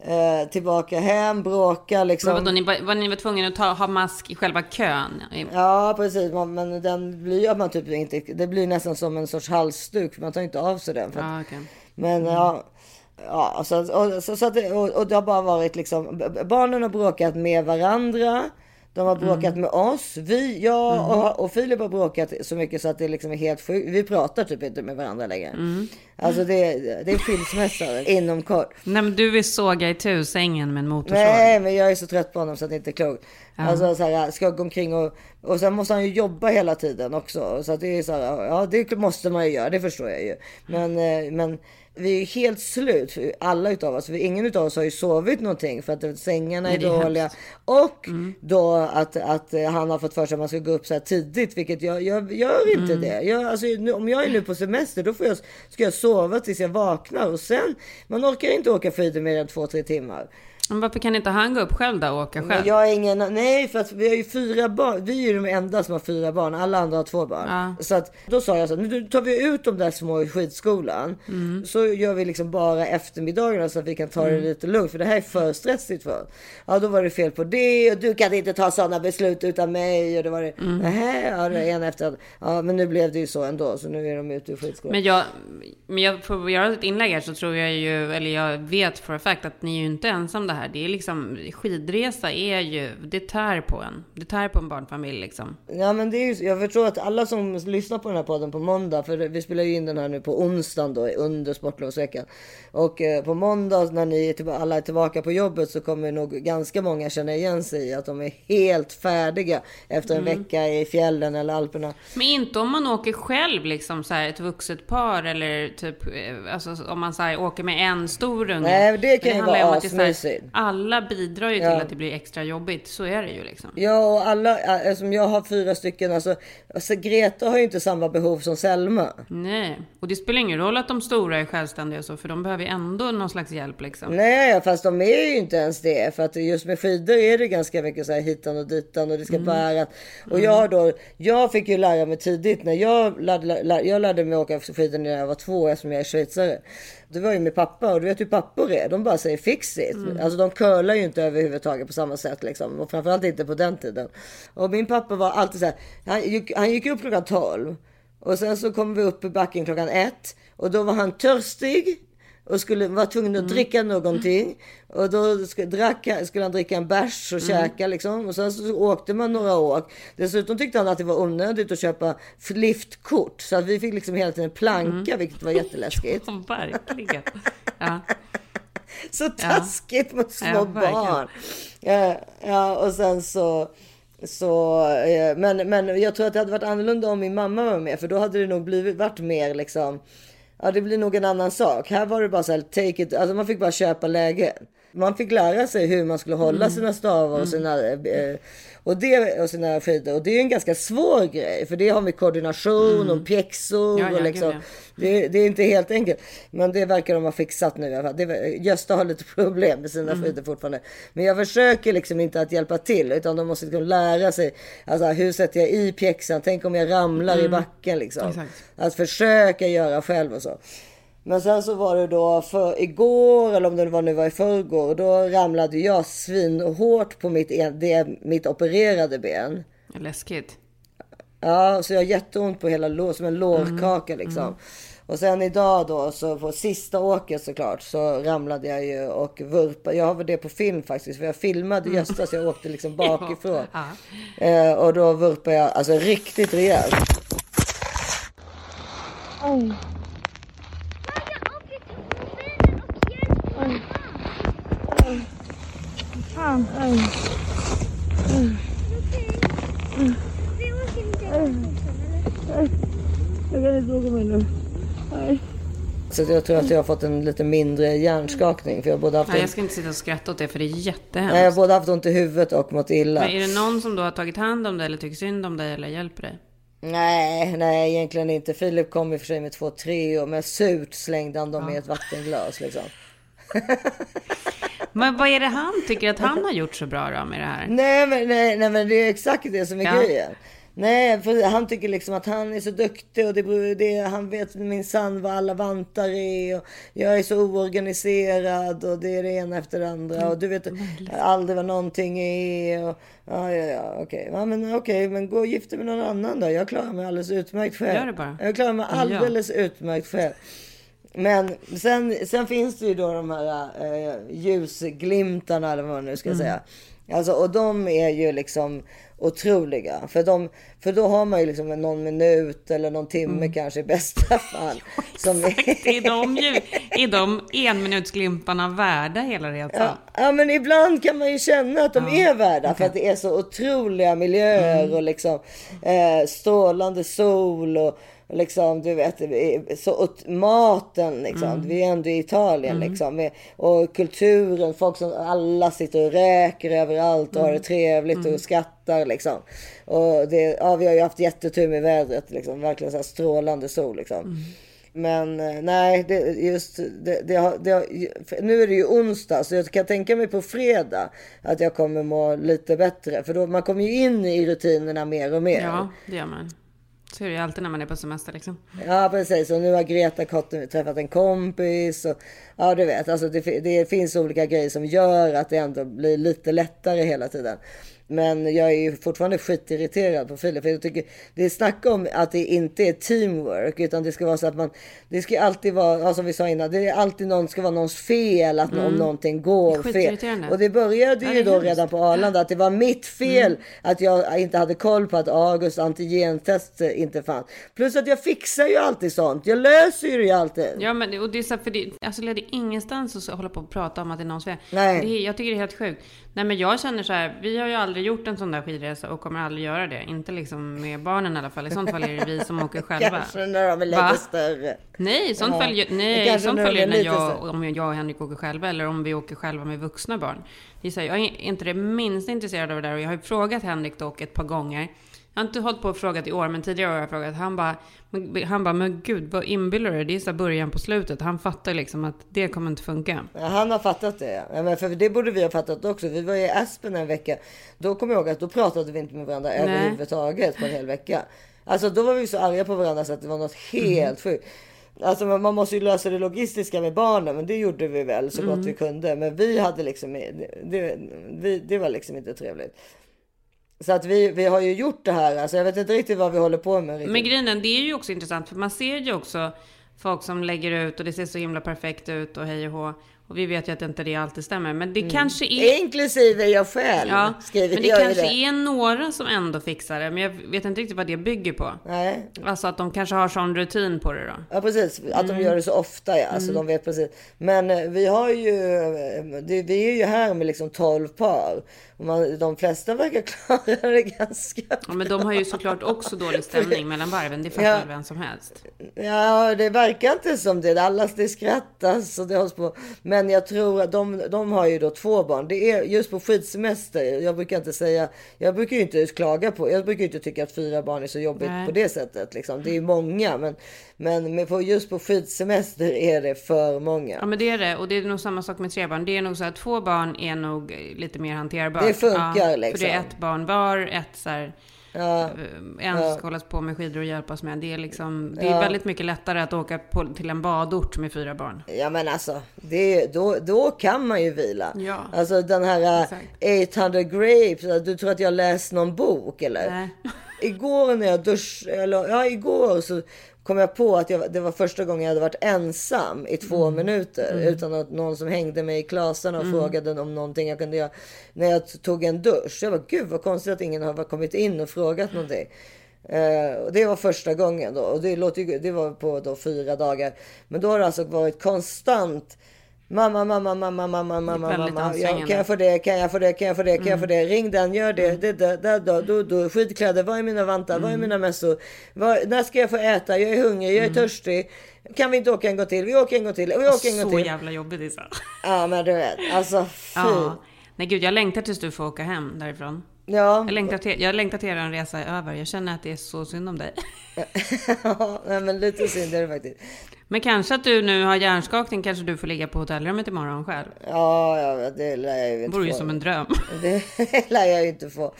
eh, tillbaka hem, bråka liksom. Men vadå, ni var, var ni var tvungna att ta, ha mask i själva kön? Ja precis, man, men den blir man typ inte, det blir nästan som en sorts halsduk, man tar inte av sig den. För att, Ja, okej. Men ja, ja så, och, så, så att det, och, och det har bara varit liksom, barnen har bråkat med varandra. De har bråkat med oss. Vi, jag och, och Filip har bråkat så mycket så att det liksom är helt sjukt. Vi pratar typ inte med varandra längre. Alltså det, det är skilsmässa inom kort. Nej, men du vill såga i tu sängen med en motorsåg. Nej, men jag är så trött på honom så att det inte är klokt. Alltså så här, ska gå omkring och... Och sen måste han ju jobba hela tiden också. Så att det är så här, ja det måste man ju göra, det förstår jag ju. Men, eh, men vi är ju helt slut, alla utav oss. Ingen utav oss har ju sovit någonting för att sängarna är, Nej, är Mm. dåliga. Och då att, att han har fått för sig att man ska gå upp så här tidigt, vilket jag, jag gör inte Mm. det. Jag, alltså, nu, om jag är nu på semester, då får jag, ska jag sova tills jag vaknar. Och sen, man orkar inte åka skidor mer än två, tre timmar. Men varför kan inte han gå upp själv då och åka själv? Men jag är ingen, nej för att vi har ju fyra barn. Vi är ju de enda som har fyra barn. Alla andra har två barn. Ja. Så att då sa jag så här, nu tar vi ut de där små i skidskolan. Mm. Så gör vi liksom bara eftermiddagarna så att vi kan ta Mm. det lite lugnt. För det här är för stressigt för oss. Ja då var det fel på det och du kan inte ta sådana beslut utan mig. Och det var det, Mm. nähä, ja det ena efter. Ja men nu blev det ju så ändå. Så nu är de ute ur skidskolan. Men jag, men jag får göra ett inlägg här så tror jag ju, eller jag vet för a fact att ni är ju inte ensam det här. Det är liksom, skidresa är ju, det tär på en. Det tär på en barnfamilj liksom. Ja men det är ju, jag förstår att alla som lyssnar på den här podden på måndag, för vi spelar ju in den här nu på onsdagen då under sportlovsveckan. Och eh, på måndag när ni alla är tillbaka på jobbet så kommer nog ganska många känna igen sig i att de är helt färdiga efter en vecka i fjällen eller Alperna. Men inte om man åker själv liksom så här ett vuxet par eller typ, eh, alltså om man så här, åker med en stor unge. Nej, det kan ju vara här, asmysigt. Alla bidrar ju Ja. till att det blir extra jobbigt, så är det ju liksom. Ja och alla, som jag har fyra stycken, alltså, alltså Greta har ju inte samma behov som Selma. Nej, och det spelar ingen roll att de stora är självständiga så, för de behöver ju ändå någon slags hjälp liksom. Nej, fast de är ju inte ens det. För att just med skidor är det ganska mycket så här hitan och ditan och det ska Mm. bäras. Och jag har då, jag fick ju lära mig tidigt när jag lärde, lär, jag lärde mig åka skidor när jag var två eftersom jag är schweizare. Det var ju med pappa och du vet hur pappor är. De bara säger fix it. Mm. Alltså de curlar ju inte överhuvudtaget på samma sätt liksom. Och framförallt inte på den tiden. Och min pappa var alltid så här. Han gick, han gick upp klockan 12. Och sen så kom vi upp i backen klockan ett. Och då var han törstig och skulle, var tvungen att dricka någonting. Och då skulle, drack, skulle han dricka en bärs och käka liksom. Och sen så åkte man några åk. Dessutom tyckte han att det var onödigt att köpa liftkort. Så att vi fick liksom hela tiden planka, vilket var jätteläskigt. Ja, verkligen. Ja. Så taskigt mot små Ja, barn. Ja, ja, och sen så... så eh, men, men jag tror att det hade varit annorlunda om min mamma var med. För då hade det nog blivit, varit mer liksom... Ja, det blir nog en annan sak. Här var det bara så här, take it. Alltså man fick bara köpa lägen. Man fick lära sig hur man skulle hålla Mm. sina stavar och sina, eh, och det, och sina skidor. Och det är en ganska svår grej. För det har med koordination och pjäxor. Mm. Ja, ja, och liksom, gud, det, det är inte helt enkelt. Men det verkar de ha fixat nu i alla fall. Det, Gösta har lite problem med sina Mm. skidor fortfarande. Men jag försöker liksom inte att hjälpa till. Utan de måste liksom lära sig. Alltså hur sätter jag i pjäxan? Tänk om jag ramlar i backen liksom. Mm. Exakt. Att försöka göra själv och så. Men sen så var det då för igår eller om det var nu var i förrgår. Då ramlade jag svinhårt på mitt, en- det, mitt opererade ben. Läskigt. Ja, så jag har jätteont på hela lår, som en lårkaka Mm, liksom. Och sen idag då, så på sista åket såklart, så ramlade jag ju och vurpade. Jag har väl det på film faktiskt, för jag filmade Gösta så jag åkte liksom bakifrån. Ja. Eh, och då vurpade jag alltså riktigt rejält. Så jag tror att jag har fått en lite mindre hjärnskakning. För jag både haft, Nej, jag ska inte sitta och skratta åt det, för det är nej, jag har jättehemskt. både haft ont i huvudet och mått illa. Men är det någon som då har tagit hand om dig, eller tycker synd om dig, eller hjälper dig? Nej, nej egentligen inte. Filip kom i och för sig med två treor, men surt slängde han dem i ett vattenglas liksom. Men vad är det han tycker att han har gjort så bra då med det här? Nej men, nej, nej, men det är exakt det som är Ja. grejen. Nej, för han tycker liksom att han är så duktig och det, det, han vet minsann vad alla vantar är. Och jag är så oorganiserad och det är det ena efter det andra. Och du vet aldrig vad någonting är. Och, ja, ja, ja, okej. Ja, men okej, men gå och gifta med någon annan då. Jag klarar mig alldeles utmärkt själv. Gör det bara. Jag klarar mig alldeles utmärkt själv. Men sen, sen finns det ju då de här eh, ljusglimtarna eller vad man nu ska säga. Alltså, och de är ju liksom otroliga. För, de, för då har man ju liksom någon minut eller någon timme kanske i bästa fall. Som Är de, ju, är de enminutsglimparna värda hela resan? Ja, ja, men ibland kan man ju känna att de är värda för att det är så otroliga miljöer och liksom eh, strålande sol och liksom du vet så maten liksom. Vi är ändå i Italien liksom med, och kulturen. Folk som alla sitter och räker överallt och har det trevligt och skrattar liksom. Och det, ja, vi har ju haft jättetur med vädret liksom. Verkligen så strålande sol liksom. Men eh, nej, det, just det, det, har, det har, nu är det ju onsdag så jag kan tänka mig på fredag att jag kommer må lite bättre. För då man kommer ju in i rutinerna mer och mer. Ja, det gör man. Så är det ju alltid när man är på semester liksom. Ja, precis. Och nu har Greta träffat en kompis. Och, ja, du vet. Alltså det, det finns olika grejer som gör att det ändå blir lite lättare hela tiden. Men jag är ju fortfarande skitirriterad på Filip. För jag tycker det är snack om att det inte är teamwork. Utan det ska vara så att man. Det ska alltid vara, ja, som vi sa innan. Det är alltid någon, ska vara någons fel. Att mm. om någonting går fel. Och det började ju då redan på Arlanda. Att det var mitt fel. Mm. Att jag inte hade koll på att August antigentest inte fanns. Plus att jag fixar ju alltid sånt. Jag löser ju det alltid. Ja men och det är så för det, alltså är ingenstans att hålla på och prata om att det är någons fel. Nej. Det, jag tycker det är helt sjukt. Nej men jag känner så här. Vi har ju aldrig gjort en sån där skidresa och kommer aldrig göra det. Inte liksom med barnen i alla fall. I sånt fall är det vi som åker själva. Kanske när de är lite större. Nej, sånt ja. fall, nej, sånt fall är när jag, om jag och Henrik åker själva eller om vi åker själva med vuxna barn. Det är så här, jag är inte det minsta intresserad av det där och jag har ju frågat Henrik dock ett par gånger. Jag har inte hållit på och frågat i år, men tidigare har jag frågat. Han bara, han bara, men gud, vad inbillar du dig? Det är så början på slutet. Han fattar liksom att det kommer inte funka. Ja, han har fattat det. Ja, men för det borde vi ha fattat också. Vi var i Aspen en vecka. Då kommer jag ihåg att då pratade vi inte med varandra Nej. överhuvudtaget på en hel vecka. Alltså då var vi så arga på varandra så att det var något helt mm. sjukt. Alltså man måste ju lösa det logistiska med barnen, men det gjorde vi väl så gott mm. vi kunde. Men vi hade liksom, det, det, det var liksom inte trevligt. Så att vi, vi har ju gjort det här. Alltså jag vet inte riktigt vad vi håller på med. Riktigt. Men grejen det är ju också intressant. För man ser ju också folk som lägger ut och det ser så himla perfekt ut och hej och hå. Och vi vet ju att inte det alltid stämmer. Men det mm. kanske är... Inklusive jag själv. Ja, skriver men det kanske det. är några som ändå fixar det. Men jag vet inte riktigt vad det bygger på. Nej. Alltså att de kanske har sån rutin på det då. Ja precis. Att mm. de gör det så ofta ja. Alltså mm. de vet precis. Men eh, vi har ju... Det, vi är ju här med liksom 12 par. Man, de flesta verkar klara det ganska bra. Ja, men de har ju såklart också dålig stämning mellan varven. Det fattar ja. vem som helst. Ja, det verkar inte som det. Alla det skrattas och det hålls på. Men jag tror att de, de har ju då två barn. Det är just på skidsemester. Jag brukar inte säga. Jag brukar ju inte klaga på. Jag brukar inte tycka att fyra barn är så jobbigt Nej. på det sättet. Liksom. Det är många, men men på, just på skidsemester är det för många. Ja, men det är det. Och det är nog samma sak med tre barn. Det är nog så att två barn är nog lite mer hanterbart. Det funkar ja, liksom. För det är ett barn var, ett så här, Ja, eh, en ja. ska hållas på med skidor och hjälpas med. Det är, liksom, det är ja. väldigt mycket lättare att åka på, till en badort med fyra barn. Ja men alltså, det, då, då kan man ju vila. Ja. Alltså den här uh, 800 grapes, du tror att jag läst någon bok eller? Nej. Igår när jag duschade, eller ja igår så kom jag på att jag, det var första gången jag hade varit ensam i två mm. minuter mm. utan att någon som hängde mig i klasarna och mm. frågade om någonting jag kunde göra. När jag tog en dusch. Jag var gud vad konstigt att ingen har kommit in och frågat någonting. Uh, och det var första gången då och det, låter, det var på då fyra dagar. Men då har det alltså varit konstant Mamma, mamma, mamma, mamma, mamma, mamma. Ja, kan jag få det? Kan jag få det? Kan jag få det? Kan mm. jag få det? Ring den, gör det. Mm. det, det, det då, då, då. Skidkläder, var är mina vantar? Mm. Var är mm. mina mössor? Var, när ska jag få äta? Jag är hungrig, jag är mm. törstig. Kan vi inte åka en gång till? Vi åker en gång till. Vi åker en gång till. Så jävla jobbigt Isa. Ja, men du vet. Alltså, fy. Ja. Nej gud, jag längtar tills du får åka hem därifrån. Ja. Jag längtar till, jag längtar till er resa är över. Jag känner att det är så synd om dig. ja, men lite synd är det faktiskt. Men kanske att du nu har hjärnskakning, kanske du får ligga på hotellrummet imorgon själv? Ja, ja det lär jag ju inte Vore ju som en dröm. Det lär jag ju inte få.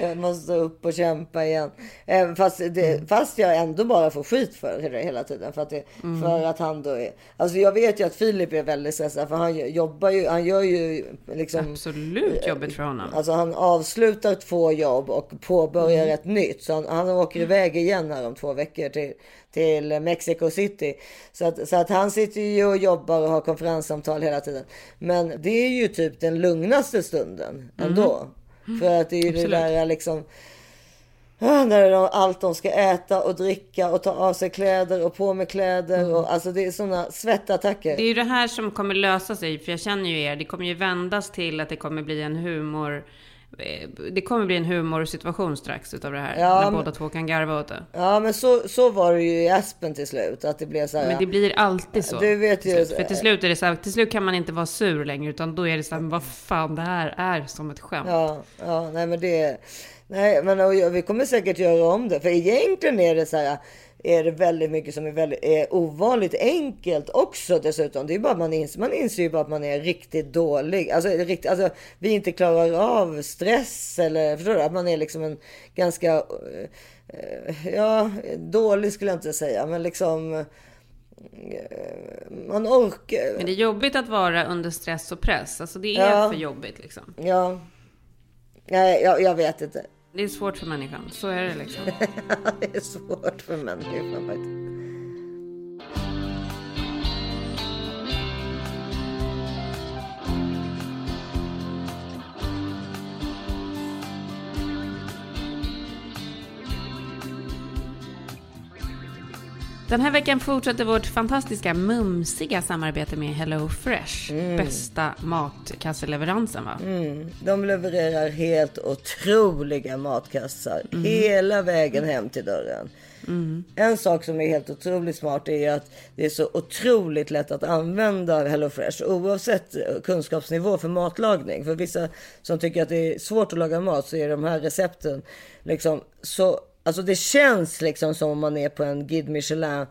Jag måste upp och kämpa igen. Fast, det, mm. fast jag ändå bara får skit för det hela tiden. För att, det, mm. för att han då är... Alltså jag vet ju att Filip är väldigt stressad. För han jobbar ju, han gör ju liksom... Absolut jobbigt för honom. Alltså han avslutar två jobb och påbörjar mm. ett nytt. Så han, han åker iväg igen här om två veckor till till Mexico City. Så att, så att han sitter ju och jobbar och har konferenssamtal hela tiden. Men det är ju typ den lugnaste stunden ändå. Mm. För att det är ju Absolut. det där liksom ah, när de, allt de ska äta och dricka och ta av sig kläder och på med kläder. Mm. Och, alltså det är sådana svettattacker. Det är ju det här som kommer lösa sig. För jag känner ju er. Det kommer ju vändas till att det kommer bli en humor det kommer bli en humorsituation strax utav det här. Ja, när men, båda två kan garva åt det. Ja, men så, så var det ju i Aspen till slut. Att det blev så här, men det blir alltid så. Du vet ju. För till slut är det så här, till slut kan man inte vara sur längre. Utan då är det så här, vad fan, det här är som ett skämt. Ja, ja nej men det. Nej, men vi kommer säkert göra om det. För egentligen är det så här är det väldigt mycket som är, väldigt, är ovanligt enkelt också dessutom. Det är bara man inser, man inser ju bara att man är riktigt dålig. Alltså, rikt, alltså vi inte klarar av stress eller förstår du? Att man är liksom en ganska, eh, ja, dålig skulle jag inte säga, men liksom eh, man orkar. Men det är jobbigt att vara under stress och press. Alltså det är Ja. för jobbigt liksom. Ja. Nej, jag, jag vet inte. Det är svårt för människan. Så är det liksom. Det är svårt för människan faktiskt. Den här veckan fortsätter vårt fantastiska mumsiga samarbete med Hello Fresh. Bästa matkasseleveransen va? De levererar helt otroliga matkassar hela vägen hem till dörren. En sak som är helt otroligt smart är att det är så otroligt lätt att använda HelloFresh oavsett eh, kunskapsnivå för matlagning. För vissa som tycker att det är svårt att laga mat så är de här recepten liksom så Alltså det känns liksom som om man är på en Guide Michelin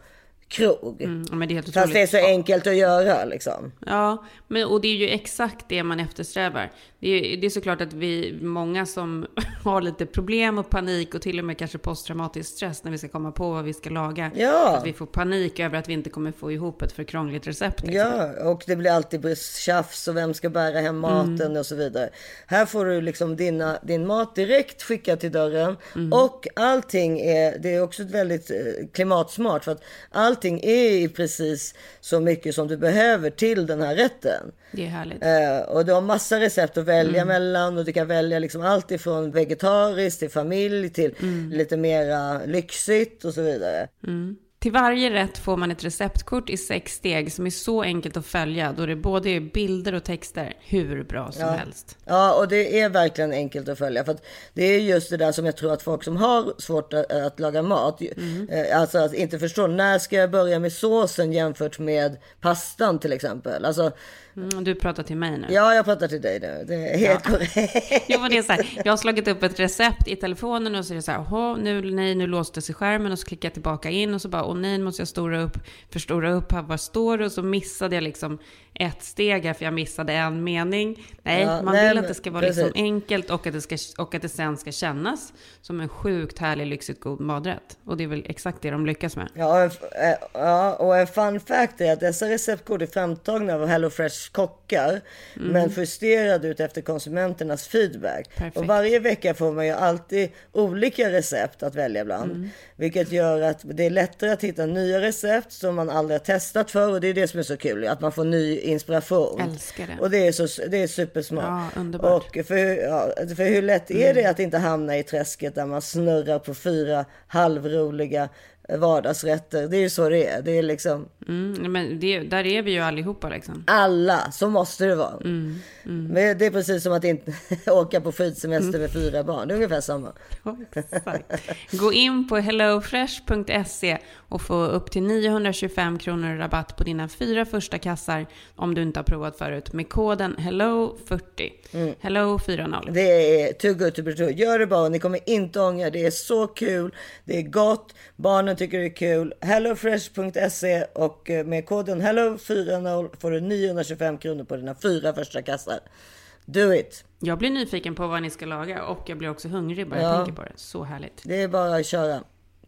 krog. Mm, men det är helt Fast det är så enkelt att göra liksom. Ja, men, och det är ju exakt det man eftersträvar. Det är, det är såklart att vi, många som har lite problem och panik och till och med kanske posttraumatisk stress när vi ska komma på vad vi ska laga. Ja. Att vi får panik över att vi inte kommer få ihop ett för krångligt recept. Liksom. Ja, och det blir alltid tjafs och vem ska bära hem maten och så vidare. Här får du liksom dina, din mat direkt skickad till dörren och allting är, det är också väldigt eh, klimatsmart för att allting är i precis så mycket som du behöver till den här rätten. Det är härligt. Eh, och du har massa recept att välja mellan och du kan välja liksom allt ifrån vegetariskt till familj till lite mera lyxigt och så vidare. Till varje rätt får man ett receptkort i sex steg som är så enkelt att följa då det både är bilder och texter hur bra som helst. Ja, och det är verkligen enkelt att följa. För att det är just det där som jag tror att folk som har svårt att, att laga mat, eh, alltså att inte förstår när ska jag börja med såsen jämfört med pastan till exempel. Alltså, Mm, du pratar till mig nu. ja, jag pratar till dig nu. Det är helt korrekt. Jo, det är så här, jag har slagit upp ett recept i telefonen och så är det så här, "Jaha, nu, nej, nu låste sig skärmen och så klickar jag tillbaka in och så bara, åh nej, nu måste jag stora upp, förstora upp här, vad står det? Och så missade jag liksom ett steg här för jag missade en mening. Nej, Ja, man nej, vill att det ska vara liksom enkelt och att, det ska, och att det sen ska kännas som en sjukt härlig, lyxigt god maträtt. Och det är väl exakt det de lyckas med. Ja, och en eh, ja, och en fun fact är att dessa receptkort är framtagna av HelloFresh kockar, men justerade ut efter konsumenternas feedback. Perfekt. Och varje vecka får man ju alltid olika recept att välja bland, vilket gör att det är lättare att hitta nya recept som man aldrig har testat för och det är det som är så kul, att man får ny inspiration. Älskar det. Och det är, så, det är supersmart. Ja, underbart. Och för, ja, för hur lätt är det att inte hamna i träsket där man snurrar på fyra halvroliga vardagsrätter? Det är ju så det är. Det är liksom Mm, men det, där är vi ju allihopa liksom. alla, så måste det vara. Men det är precis som att inte åka på skidsemester med fyra barn. Det är ungefär samma. Ja. Gå in på hellofresh.se och få upp till 925 kronor rabatt på dina fyra första kassar om du inte har provat förut med koden HELLO40. HELLO40. Det är too good to be true. Gör det bara, ni kommer inte ångra. Det är så kul. Det är gott. Barnen tycker det är kul. Hellofresh.se och eh, med koden HELLO40 får du 925 kronor på dina fyra första kassar. Do it! Jag blir nyfiken på vad ni ska laga och jag blir också hungrig bara jag tänker på det. Så härligt. Det är bara att köra.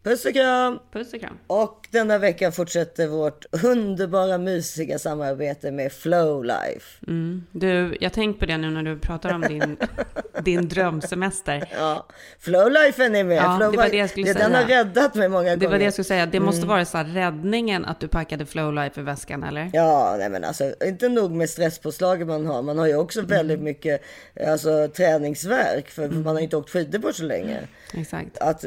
Puss och kram! Puss och kram. Och denna vecka fortsätter vårt underbara mysiga samarbete med Flowlife. Mm. Du, jag tänkt på det nu när du pratar om din, din drömsemester. Ja, Flowlifen är med. Ja, det var Flowlife- det jag skulle Den säga. har räddat mig många Det gånger. var det jag skulle säga. Det måste Mm. vara så här räddningen att du packade Flowlife i väskan, eller? Ja, nej men alltså inte nog med stresspåslaget man har. Man har ju också väldigt mycket alltså, träningsverk för man har inte åkt skidor på så länge. Exakt. Att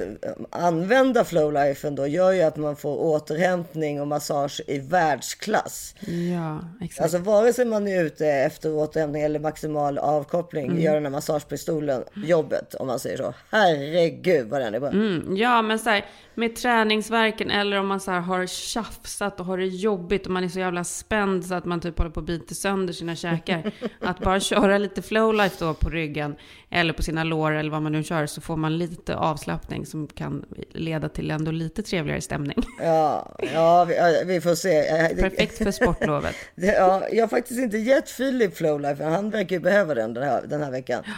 använda Flowlifen då gör ju att man får återhämtning och massage i världsklass. Ja, exakt. Alltså vare sig man är ute efter återhämtning eller maximal avkoppling Mm. gör den här massagepistolen jobbet om man säger så. Herregud vad den är bra. Mm, ja, men så här, med träningsverken eller om man så här har tjafsat och har det jobbigt och man är så jävla spänd så att man typ håller på att bita sönder sina käkar. att bara köra lite flowlife då på ryggen eller på sina lår eller vad man nu kör så får man lite avslappning som kan leda till ändå lite trevligare stämning. Ja, ja, vi, vi får se. Perfekt för sportlovet. Ja, jag har faktiskt inte gett Filip Flowlife, han verkar ju behöva den den här, den här veckan.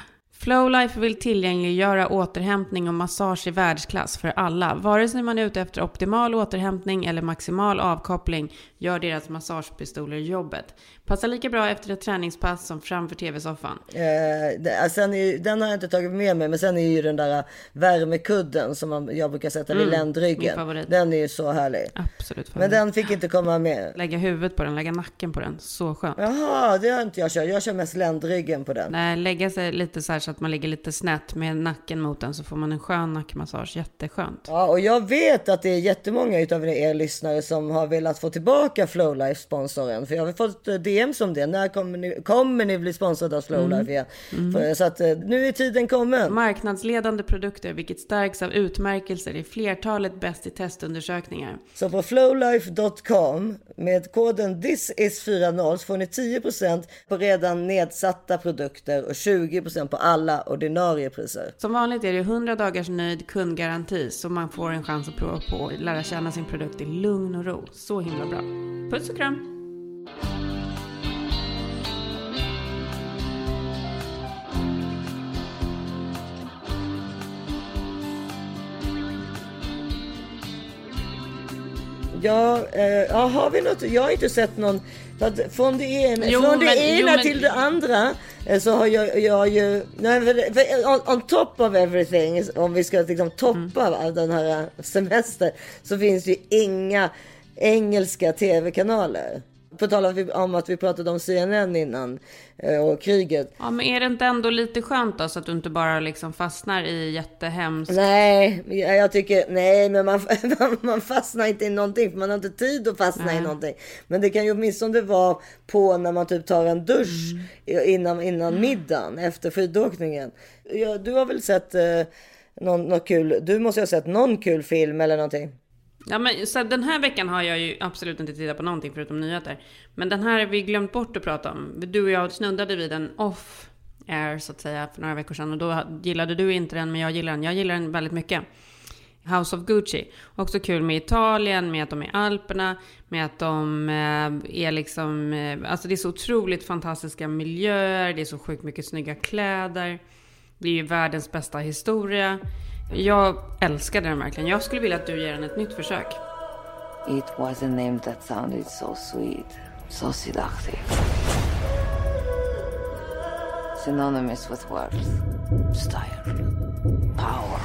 Flowlife vill tillgängliggöra återhämtning och massage i världsklass för alla. Vare sig man är ute efter optimal återhämtning eller maximal avkoppling gör deras massagepistoler jobbet. Passar lika bra efter ett träningspass som framför tv-soffan. Eh, det, sen är, ju- den har jag inte tagit med mig, men sen är ju den där värmekudden som man, jag brukar sätta vid Mm, ländryggen. Den är ju så härlig. Absolut Men favorit. den fick inte komma med. Lägga huvudet på den, lägga nacken på den. Så skönt. Jaha, det har inte jag kört. Jag kör mest ländryggen på den. Nej, lägga sig lite så här så att man ligger lite snett med nacken mot den så får man en skön nackmassage. Jätteskönt. Ja, och jag vet att det är jättemånga utav er lyssnare som har velat få tillbaka Flowlife-sponsoren. För jag har fått eh, DMs om det. När kommer ni, kommer ni bli sponsrade av Flowlife igen? För, så att eh, nu är tiden kommen. Marknadsledande produkter, vilket stärks av utmärkelser i flertalet bäst i testundersökningar. Så på flowlife.com med koden thisis40 så får ni 10% på redan nedsatta produkter och 20% på alla ordinarie priser. Som vanligt är det 100 dagars nöjd kundgaranti så man får en chans att prova på och lära känna sin produkt i lugn och ro. Så himla bra. Puss och kram! Ja, eh, ja, har vi något? Jag har inte sett någon. Från det ena, Jo, från det men- ena jo, men- till det andra eh, så har jag, jag ju... Nej, för, för on, on top of everything, om vi ska liksom toppa Mm. den här semestern, så finns det ju inga engelska tv-kanaler. På tal om att vi pratade om CNN innan eh, och kriget. Ja, men är det inte ändå lite skönt då så att du inte bara liksom fastnar i jättehemskt? Nej, jag tycker nej, men man, man, fastnar inte i någonting för man har inte tid att fastna i Nej. någonting. Men det kan ju åtminstone vara på när man typ tar en dusch i- innan, innan middagen efter skidåkningen. Ja, du har väl sett eh, någon, något kul? Du måste ju ha sett någon kul film eller någonting. Ja, men så den här veckan har jag ju absolut inte tittat på någonting förutom nyheter. Men den här har vi glömt bort att prata om. Du och jag snuddade vid den off air så att säga för några veckor sedan. Och då gillade du inte den, men jag gillar den. Jag gillar den väldigt mycket. House of Gucci. Också kul med Italien, med att de är i Alperna, med att de eh, är liksom... Eh, alltså det är så otroligt fantastiska miljöer, det är så sjukt mycket snygga kläder. Det är ju världens bästa historia. Jag älskade den verkligen. Jag skulle vilja att du ger den ett nytt försök. It was a name that sounded so sweet, so seductive. Synonymous with worth, style, power.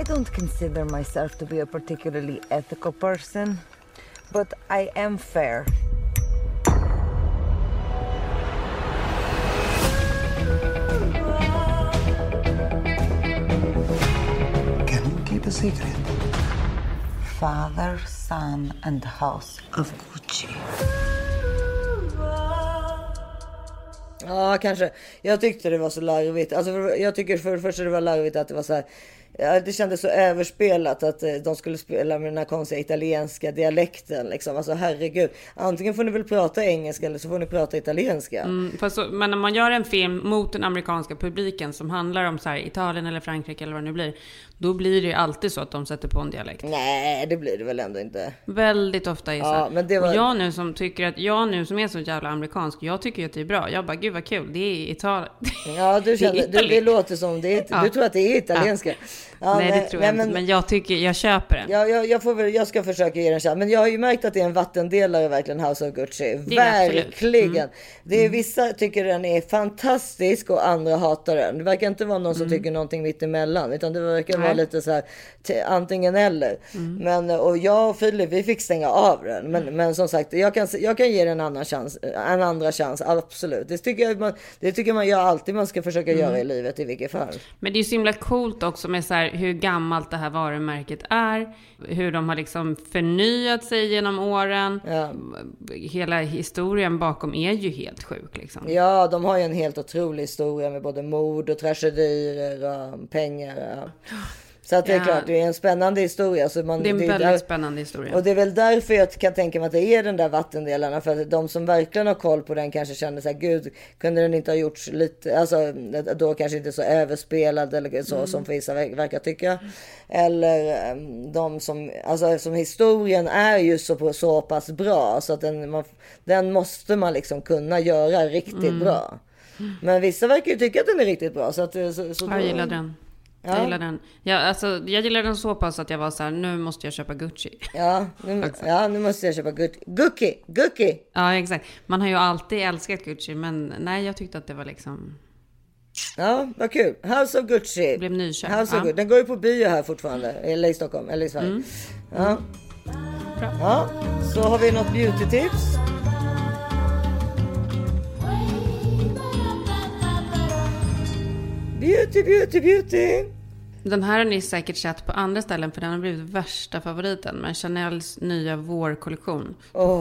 I don't consider myself to be a particularly ethical person, but I am fair. Secret? Father, son, and house of Gucci. Ja, kanske. Jag tyckte det var så larvigt. Alltså, för, jag tycker för det första det var larvigt att det var så här. Det kändes så överspelat att eh, de skulle spela med den här konstiga italienska dialekten. Liksom. Alltså herregud. Antingen får ni väl prata engelska eller så får ni prata italienska. Mm, fast så, men om man gör en film mot den amerikanska publiken som handlar om så här, Italien eller Frankrike eller vad det nu blir. Då blir det ju alltid så att de sätter på en dialekt. Nej, det blir det väl ändå inte. Väldigt ofta är det. Ja, men det var- Och jag nu som tycker att, jag nu som är så jävla amerikansk, jag tycker ju att det är bra. Jag bara, gud vad kul, det är Italien. Ja, du Det känner, du, Italien. det låter som det är, Ja. Du tror att det är italienska. Ja, nej, det tror jag inte. men- Men jag tycker, jag köper det. Ja, jag, jag, får väl, jag ska försöka ge den en chans. Men jag har ju märkt att det är en vattendelare verkligen, House of Gucci. Det det. Verkligen. Mm. Det är vissa tycker den är fantastisk och andra hatar den. Det verkar inte vara någon Mm. som tycker någonting mitt emellan. Utan det verkar Nej. lite så här antingen eller. Mm. Men, och jag och Filip, vi fick stänga av den. Men, men som sagt, jag kan, jag kan ge den en annan chans. En andra chans, absolut. Det tycker jag man, det tycker man jag alltid man ska försöka Mm. göra i livet i vilket fall. Men det är så himla coolt också med så här hur gammalt det här varumärket är. Hur de har liksom förnyat sig genom åren. Ja. Hela historien bakom är ju helt sjuk liksom. Ja, de har ju en helt otrolig historia med både mord och tragedier och pengar. Ja. Så att det är Ja. klart, det är en spännande historia. Så man, Det är en där- väldigt spännande historia. Och det är väl därför jag kan tänka mig att det är den där vattendelarna. För att de som verkligen har koll på den kanske känner så här, gud, kunde den inte ha gjorts lite, alltså då kanske inte så överspelad eller så Mm. som vissa ver- verkar tycka. Eller em, de som, alltså som historien är ju så, så pass bra så att den, man, den måste man liksom kunna göra riktigt Mm. bra. Men vissa verkar ju tycka att den är riktigt bra. Så att, så, så Jag gillar den. Ja. Jag gillar den. Jag, alltså, jag gillar den så pass att jag var så här, nu måste jag köpa Gucci. Ja nu, ja, nu måste jag köpa Gucci. Gucci! Gucci! Ja, exakt. Man har ju alltid älskat Gucci, men nej, jag tyckte att det var liksom... Ja, vad kul. House of Gucci. Blev nyköpt, House ja. Mm. Gucci. Den går ju på bio här fortfarande. Eller i Stockholm. Eller i Sverige. Ja. ja. Så har vi något beauty-tips. Beauty, beauty, beauty. Den här har ni säkert sett på andra ställen, för den har blivit värsta favoriten. Men Chanels nya vårkollektion.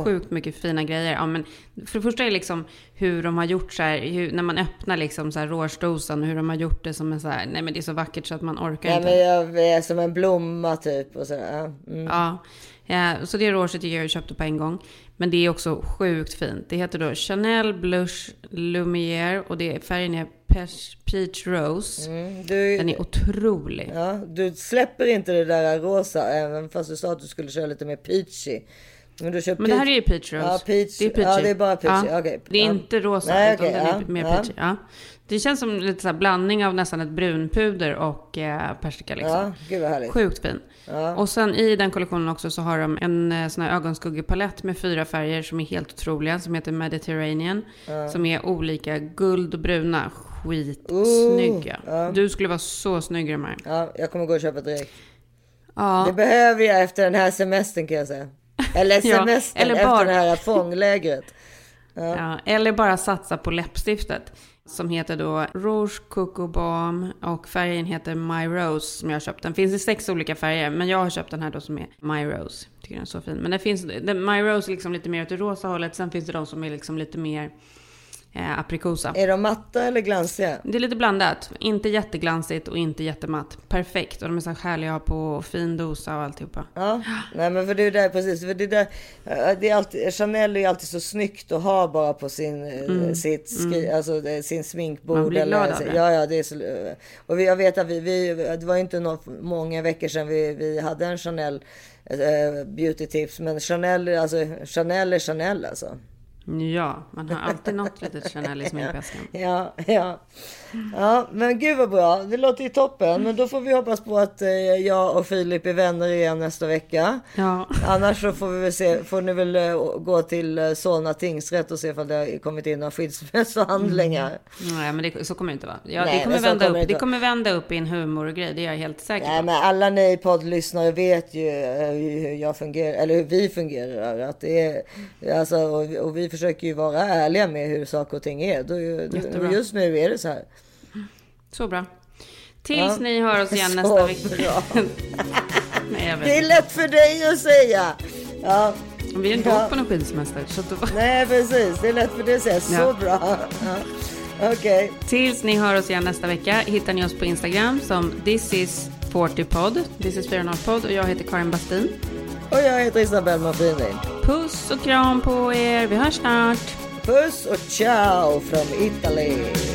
Sjukt mycket fina grejer. Ja, men för det första är det liksom hur de har gjort så här, hur, när man öppnar liksom så här rårsdosan, hur de har gjort det som en så här, nej men det är så vackert så att man orkar Ja, inte. men jag är som en blomma typ. Och sådär. Ja. Mm. Ja, ja, så det råset tycker jag jag köpte på en gång. Men det är också sjukt fint. Det heter då Chanel Blush Lumière och det är, färgen är Peach, Rose. Mm, Du, Den är otrolig. ja, du släpper inte det där rosa. Även fast du sa att du skulle köra lite mer peachy. Men, du kör Men det här är ju Peach Rose. Ja, peach. Det är peachy. Ja, det är bara peachy. Ja. Okej. Det är inte rosa, Nej, utan okej, den är ja, mer ja. peachy. Ja. Det känns som lite så blandning av nästan ett brunpuder och eh, persika liksom. Ja, gud vad härligt. Sjukt fin. Och sen i den kollektionen också så har de en eh, sån här ögonskuggepalett med fyra färger som är helt otroliga. Som heter Mediterranean. Som är olika guld och bruna. Skitsnygga. Du skulle vara så snygg i de här. Ja, jag kommer gå och köpa direkt. Ja, Det behöver jag efter den här semestern kan jag säga. Eller Ja, semestern, eller efter bara- det här fånglägret. Ja, eller bara satsa på läppstiftet. Som heter då Rouge Coco Balm och färgen heter My Rose som jag har köpt. Den finns i sex olika färger men jag har köpt den här då som är My Rose. Tycker den är så fin. Men det finns, den, My Rose är liksom lite mer åt det rosa hållet. Sen finns det de som är liksom lite mer eh, aprikosa. Är de matta eller glansiga? Det är lite blandat. Inte jätteglansigt och inte jättematt. Perfekt. Och de är så här härliga att ha på fin dosa och alltihopa. Ja, nej men för det är där precis. För det där, eh, det är alltid, Chanel är alltid så snyggt att ha bara på sin, mm. sitt skri, alltså det- sin sminkbord. Man blir glad eller, av det. Ja, ja, det är så, eh, och jag vet att vi, vi, det var inte nå många veckor sedan vi, vi hade en Chanel eh, beauty tips. Men Chanel, alltså Chanel är Chanel alltså. Ja, man har alltid något litet Chanel i sminkväskan. Ja, ja. Ja, men gud vad bra. Det låter ju toppen. Men då får vi hoppas på att eh, jag och Filip är vänner igen nästa vecka. Ja. Annars så får vi väl se, får ni väl eh, gå till eh, Solna tingsrätt och se ifall det har kommit in några skilsmässohandlingar. Nej, men det, så kommer det inte vara. Ja, Nej, det, kommer vända kommer det upp, det inte kommer vända upp i en humorgrej, det är jag helt säker Nej, på. men alla ni poddlyssnare vet ju hur jag fungerar, eller hur vi fungerar. Att det är, alltså, och, och vi försöker ju vara ärliga med hur saker och ting är. Då, Jättebra. just nu är det så här. Så bra. Tills Ja. ni hör oss igen Så nästa vecka. Nej, Det är lätt för dig att säga. Ja, Vi är inte Ja. på någon skidsemester. Då... nej precis. Det är lätt för dig att säga. Så Ja. bra. Ja. Okej. Tills ni hör oss igen nästa vecka hittar ni oss på Instagram som this is 40pod. This is 40 podd och jag heter Karin Bastin. Och jag heter Isabelle Martini. Puss och kram på er. Vi hörs snart. Puss och ciao från Italien!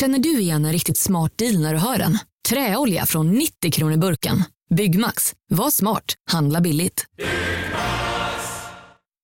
Känner du igen en riktigt smart deal när du hör den? Träolja från 90 kronor burken. Byggmax. Var smart. Handla billigt.